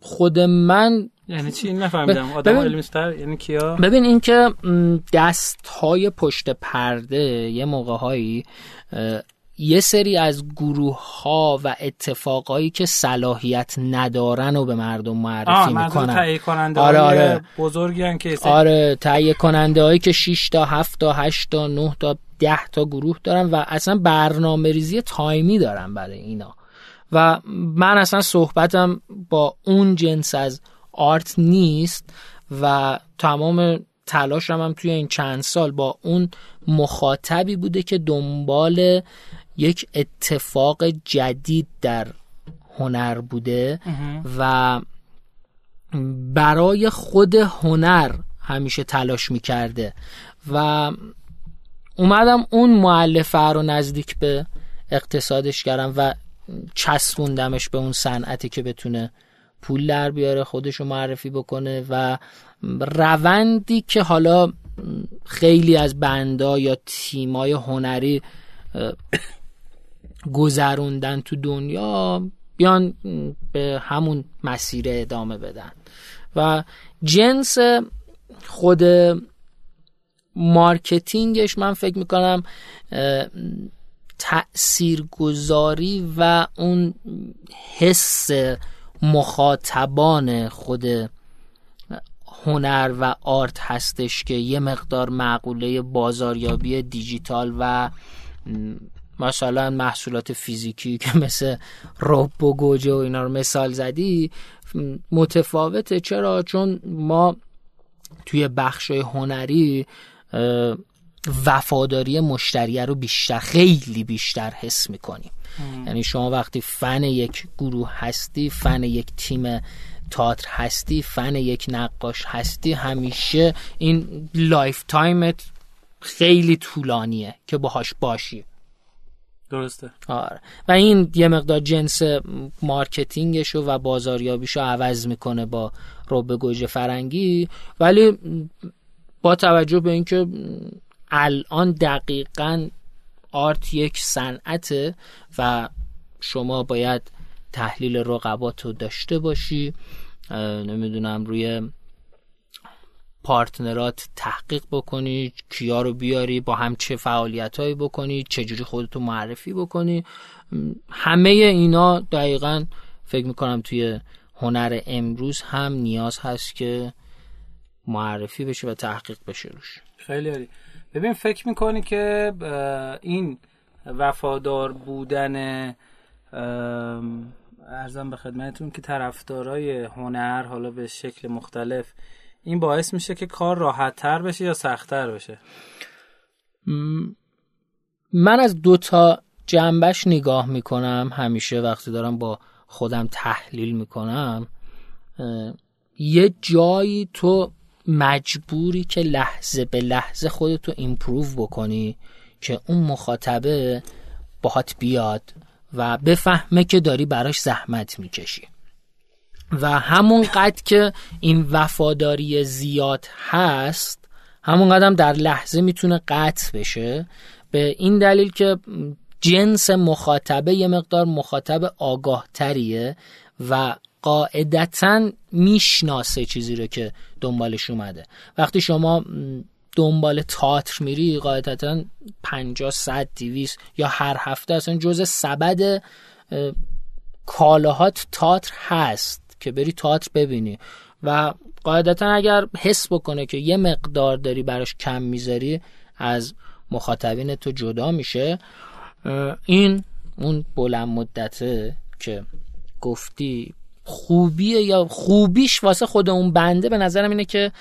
خود من یعنی چی؟ نفهمیدم. آدم علمی تر یعنی کیا؟ ببین اینکه دست های پشت پرده یه موقع هایی یه سری از گروه ها و اتفاقایی که صلاحیت ندارن و به مردم معرفی می‌کنن تهیه کننده آره آره. بزرگی که آره تهیه کننده هایی که 6 تا 7 تا 8 تا 9 تا 10 تا گروه دارن و اصلا برنامه ریزی تایمی دارن برای اینا و من اصلا صحبتم با اون جنس از آرت نیست و تمام تلاشم هم توی این چند سال با اون مخاطبی بوده که دنبال یک اتفاق جدید در هنر بوده و برای خود هنر همیشه تلاش می‌کرده. و اومدم اون معلفه رو نزدیک به اقتصادش کردم و چسبوندمش به اون صنعتی که بتونه پول در بیاره خودشو معرفی بکنه و روندی که حالا خیلی از بندا یا تیمای هنری گذروندن تو دنیا بیان به همون مسیر ادامه بدن. و جنس خود marketing ش من فکر می‌کنم تاثیرگذاری و اون حس مخاطبان خود هنر و art هستش که یه مقدار مقوله بازاریابی دیجیتال و مثلا محصولات فیزیکی که مثل رب و گوجه و اینا رو مثال زدی متفاوته. چرا؟ چون ما توی بخش هنری وفاداری مشتریه رو بیشتر خیلی بیشتر حس می‌کنیم. یعنی شما وقتی فن یک گروه هستی فن یک تیم تئاتر هستی فن یک نقاش هستی همیشه این lifetime ت خیلی طولانیه که باهاش باشی. درسته. آره. و این یه مقدار جنس marketing شو و بازاریابیشو عوض می‌کنه با روبه گوجه فرنگی. ولی با توجه به اینکه الان دقیقا آرت یک صنعته و شما باید تحلیل رقبات رو داشته باشی نمی‌دونم روی پارتنرات تحقیق بکنی کیا رو بیاری با هم چه فعالیت هایی بکنی چجوری خودتو معرفی بکنی. همه اینا دقیقا فکر می‌کنم توی هنر امروز هم نیاز هست که معرفی بشه و تحقیق بشه روش. خیلی عالی. ببین فکر می‌کنی که این وفادار بودن ارزم به خدمتتون که طرفدارای هنر حالا به شکل مختلف این باعث میشه که کار راحت تر بشه یا سختتر بشه؟ من از دوتا جنبش نگاه می‌کنم. همیشه وقتی دارم با خودم تحلیل می‌کنم یه جایی تو مجبوری که لحظه به لحظه خودتو ایمپروو بکنی که اون مخاطبه باهات بیاد و بفهمه که داری براش زحمت می‌کشی. و همون قد که این وفاداری زیاد هست همون قدم در لحظه می‌تونه قطع بشه. به این دلیل که جنس مخاطبه یه مقدار مخاطب آگاه تریه و قاعدتا می‌شناسه چیزی رو که دنبالش اومده. وقتی شما دنبال تاتر میری قاعدتا 50 100 200 یا هر هفته اصلا جز سبد کالاهات تاتر هست. که بری تاتر ببینی. و قاعدتا اگر حس بکنه که یه مقدار داری براش کم می‌ذاری از مخاطبین تو جدا میشه. این اون بلند مدته که گفتی خوبیه یا خوبیش واسه خود اون بنده به نظرم اینه که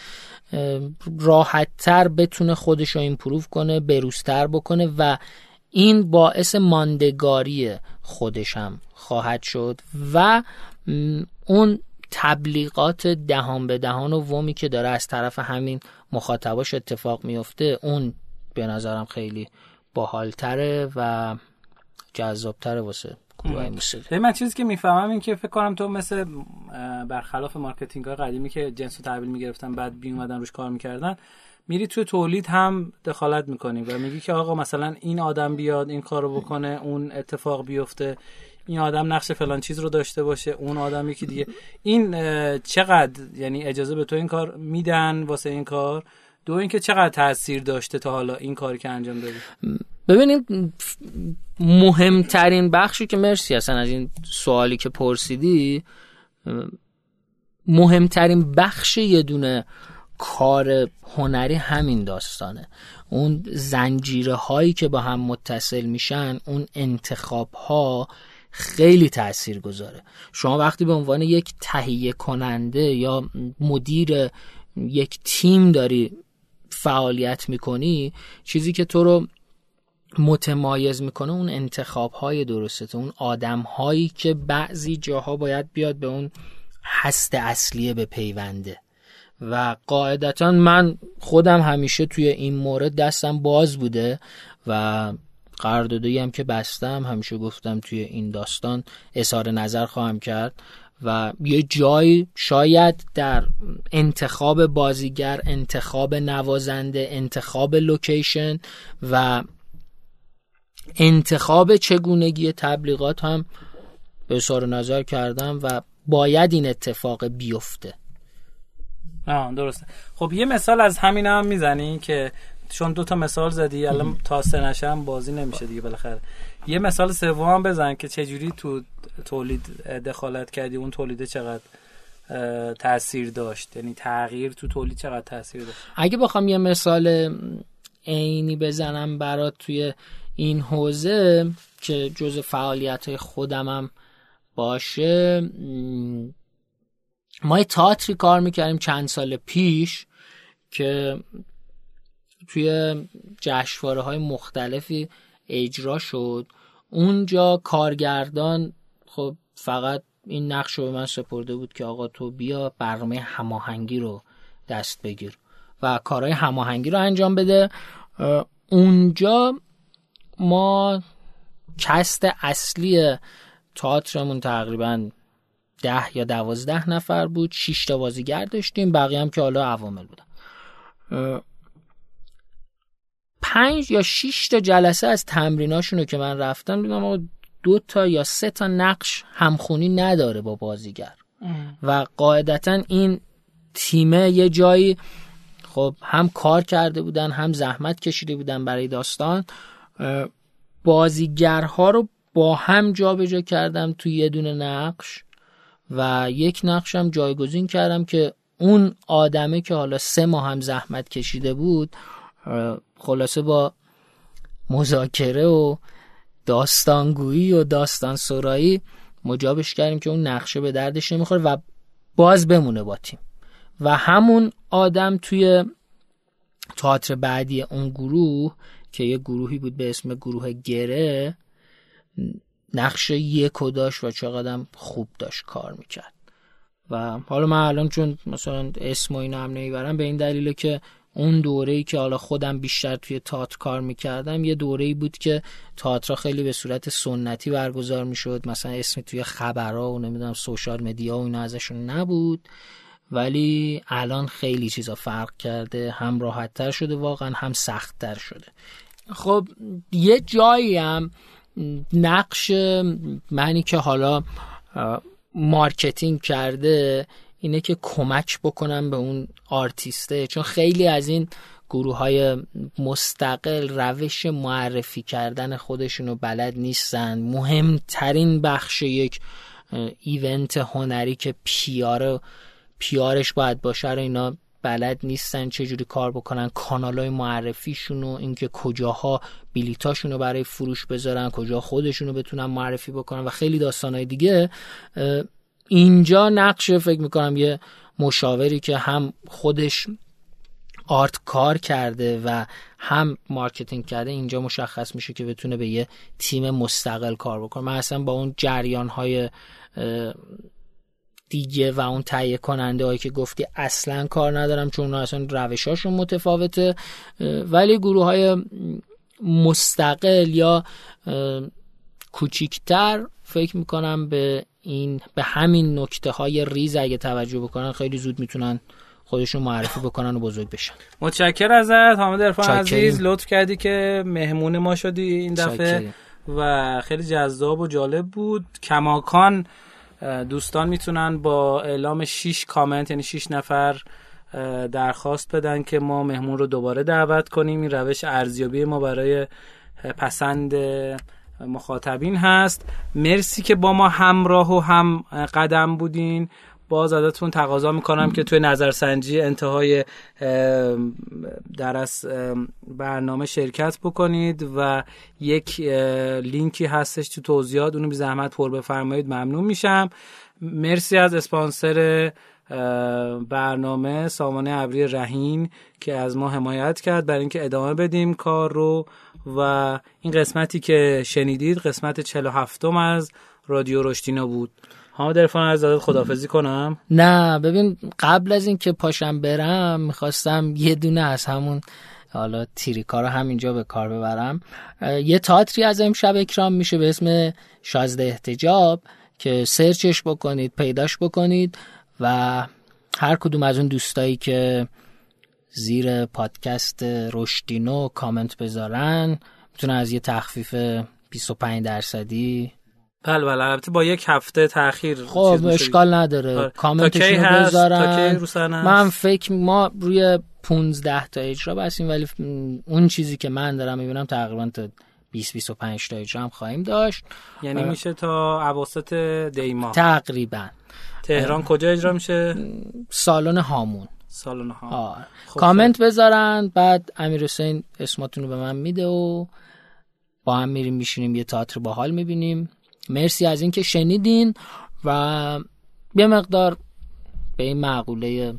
راحت تر بتونه خودش رو ایمپروو کنه بروزتر بکنه و این باعث ماندگاری خودش هم خواهد شد. و اون تبلیغات دهان به دهان و WOM ی که داره از طرف همین مخاطباش اتفاق میفته اون به نظرم خیلی باحالتره و جذابتره واسه موسیقی. من چیزی که می‌فهمم این که فکر کنم تو مثل برخلاف marketing های قدیمی که جنس و تحویل می‌گرفتن بعد می‌اومدن روش کار می‌کردن میری توی تولید هم دخالت می‌کنی و میگی که آقا مثلا این آدم بیاد این کارو بکنه اون اتفاق بیفته. این آدم نقش فلان چیز رو داشته باشه اون آدم یکی دیگه. این چقدر یعنی اجازه به تو این کار میدن واسه این کار؟ دو اینکه چقدر تاثیر داشته تا حالا این کاری که انجام دادی؟ ببینید مهمترین بخشی که مرسی اصلا از این سوالی که پرسیدی مهمترین بخش یه دونه کار هنری همین داستانه. اون زنجیره هایی که با هم متصل میشن اون انتخاب ها خیلی تأثیر گذاره شما وقتی به عنوان یک تهیه کننده یا مدیر یک تیم داری فعالیت می‌کنی چیزی که تو رو متمایز می‌کنه اون انتخاب های درسته اون آدم هایی که بعضی جاها باید بیاد به اون هست اصلیه به پیونده. و قاعدتا من خودم همیشه توی این مورد دستم باز بوده و قراردادی هم که بستم همیشه گفتم توی این داستان اظهار نظر خواهم کرد و یه جایی شاید در انتخاب بازیگر انتخاب نوازنده انتخاب لوکیشن و انتخاب چگونگی تبلیغات هم سار نظر کردم و باید این اتفاق بیفته. آه درسته. خب یه مثال از همین هم می‌زنی که چون دو تا مثال زدی الان تا سه نشم بازی نمیشه دیگه بالاخره. یه مثال سوم بزن که چجوری تو تولید دخالت کردی اون تولیده چقدر تاثیر داشت؟ یعنی تغییر تو تولید چقدر تاثیر داشت؟ اگه بخوام یه مثال عینی بزنم برات توی این حوزه که جز فعالیت خودمم باشه ما تاتری کار می‌کردیم چند سال پیش که توی جشنواره های مختلفی اجرا شد. اونجا کارگردان خب فقط این نقش رو به من سپرده بود که آقا تو بیا برنامه هماهنگی رو دست بگیر و کارهای هماهنگی رو انجام بده. اونجا ما کست اصلی تئاترمون تقریبا ده یا دوازده نفر بود. شش تا بازیگر داشتیم. بقیه هم که حالا عوامل بودن. پنج یا شش تا جلسه از تمریناشونو که من رفتم دیدم دو تا یا سه تا نقش همخونی نداره با بازیگر. و قاعدتا این تیمه یه جایی خب هم کار کرده بودن هم زحمت کشیده بودن برای داستان. بازیگرها رو با هم جابجا جا کردم توی یه دونه نقش و یک نقشم جایگزین کردم که اون آدمه که حالا سه ماه هم زحمت کشیده بود خلاصه با مذاکره و داستانگویی و داستان سرایی مجابش کردیم که اون نقشه به دردش نمی‌خوره و باز بمونه با تیم. و همون آدم توی تئاتر بعدی اون گروه که یه گروهی بود به اسم گروه گره نقش یک و داشت و چقدر خوب داشت کار می‌کرد. و حالا من الان چون مثلا اسم و اینا هم نمی‌برم به این دلیله که اون دوره ای که حالا خودم بیشتر توی تئاتر کار می‌کردم یه دوره ای بود که تئاتر خیلی به صورت سنتی برگزار می‌شد. مثلا اسمی توی خبرها و نمی‌دونم سوشال مدیا و اینا ازشون نبود. ولی الان خیلی چیزا فرق کرده. هم راحتتر شده واقعا هم سختتر شده. خب یه جایی هم نقش منی که حالا marketing کرده اینه که کمک بکنم به اون آرتیسته. چون خیلی از این گروه های مستقل روش معرفی کردن خودشونو بلد نیستن. مهمترین بخش یک event هنری که PR PR ش باید باشه رو اینا بلد نیستن. چجوری کار بکنن؟ کانال های معرفیشون و اینکه کجاها بلیتاشون رو برای فروش بذارن کجا خودشون رو بتونن معرفی بکنن و خیلی داستان های دیگه اینجا نقش فکر می‌کنم یه مشاوری که هم خودش art کار کرده و هم marketing کرده اینجا مشخص میشه که بتونه به یه تیم مستقل کار بکنه. من اصلا با اون جریان های دیگه و اون تهیه کننده هایی که گفتی اصلا کار ندارم چون اصلا روشاشون متفاوته. ولی گروه های مستقل یا کوچیکتر فکر می‌کنم به این به همین نکته های ریز اگه توجه بکنن خیلی زود می‌تونن خودشون معرفی بکنن و بزرگ بشن. متشکر ازت حامد عرفان عزیز. لطف کردی که مهمون ما شدی این دفعه. و خیلی جذاب و جالب بود. کماکان دوستان می‌تونن با اعلام 6 کامنت یعنی 6 نفر درخواست بدن که ما مهمون رو دوباره دعوت کنیم. این روش ارزیابی ما برای پسند مخاطبین هست. مرسی که با ما همراه و هم قدم بودین. باز ازتون تقاضا می‌کنم که توی نظرسنجی انتهای درس برنامه شرکت بکنید و یک لینکی هستش تو توضیحات. اونو بی زحمت پر بفرمایید. ممنون میشم. مرسی از اسپانسر برنامه سامانه ابری رهین که از ما حمایت کرد برای اینکه ادامه بدیم کار رو و این قسمتی که شنیدید قسمت 47 از رادیو رشتینا بود. حامد عرفان از خدافزی کنم. نه ببین قبل از اینکه پاشم برم می‌خواستم یه دونه از همون حالا تیریکا رو همینجا به کار ببرم. یه تاتری از امشب اکرام میشه به اسم شازده احتجاب که سرچش بکنید پیداش بکنید. و هر کدوم از اون دوستایی که زیر پادکست رشدینو کامنت بذارن می‌تونن از یه تخفیف 25 درصدی بله بله البته با یک هفته تاخیر خب اشکال نداره. آره. کامنتشون رو بذارن. من فکر ما روی 15 تا اجرا بسیم ولی اون چیزی که من دارم می‌بینم تقریبا تا 20 25 تا اجرا هم خواهیم داشت. یعنی میشه تا اواسط دیما تقریبا. تهران کجا اجرا میشه؟ سالن هامون. سالن هامون. خب کامنت بذارن بعد امیر حسین اسماتون رو به من میده و با هم میریم میشینیم یه تئاتر باحال می‌بینیم. مرسی از اینکه شنیدین و یه مقدار به این مقوله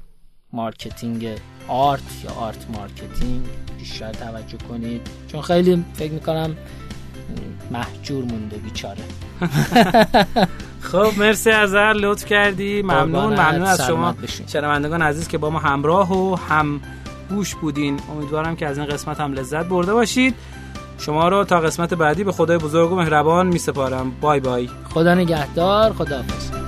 marketing art یا art marketing بیشتر توجه کنید. چون خیلی فکر می‌کنم مهجور مونده بیچاره. خب مرسی از هر لطف کردی. ممنون. ممنون از شما. شنوندگان عزیز که با ما همراه و هم گوش بودین. امیدوارم که از این قسمت هم لذت برده باشید. شما رو تا قسمت بعدی به خدای بزرگ و مهربان می سپارم. بای بای. خدا نگهدار. خدا حافظ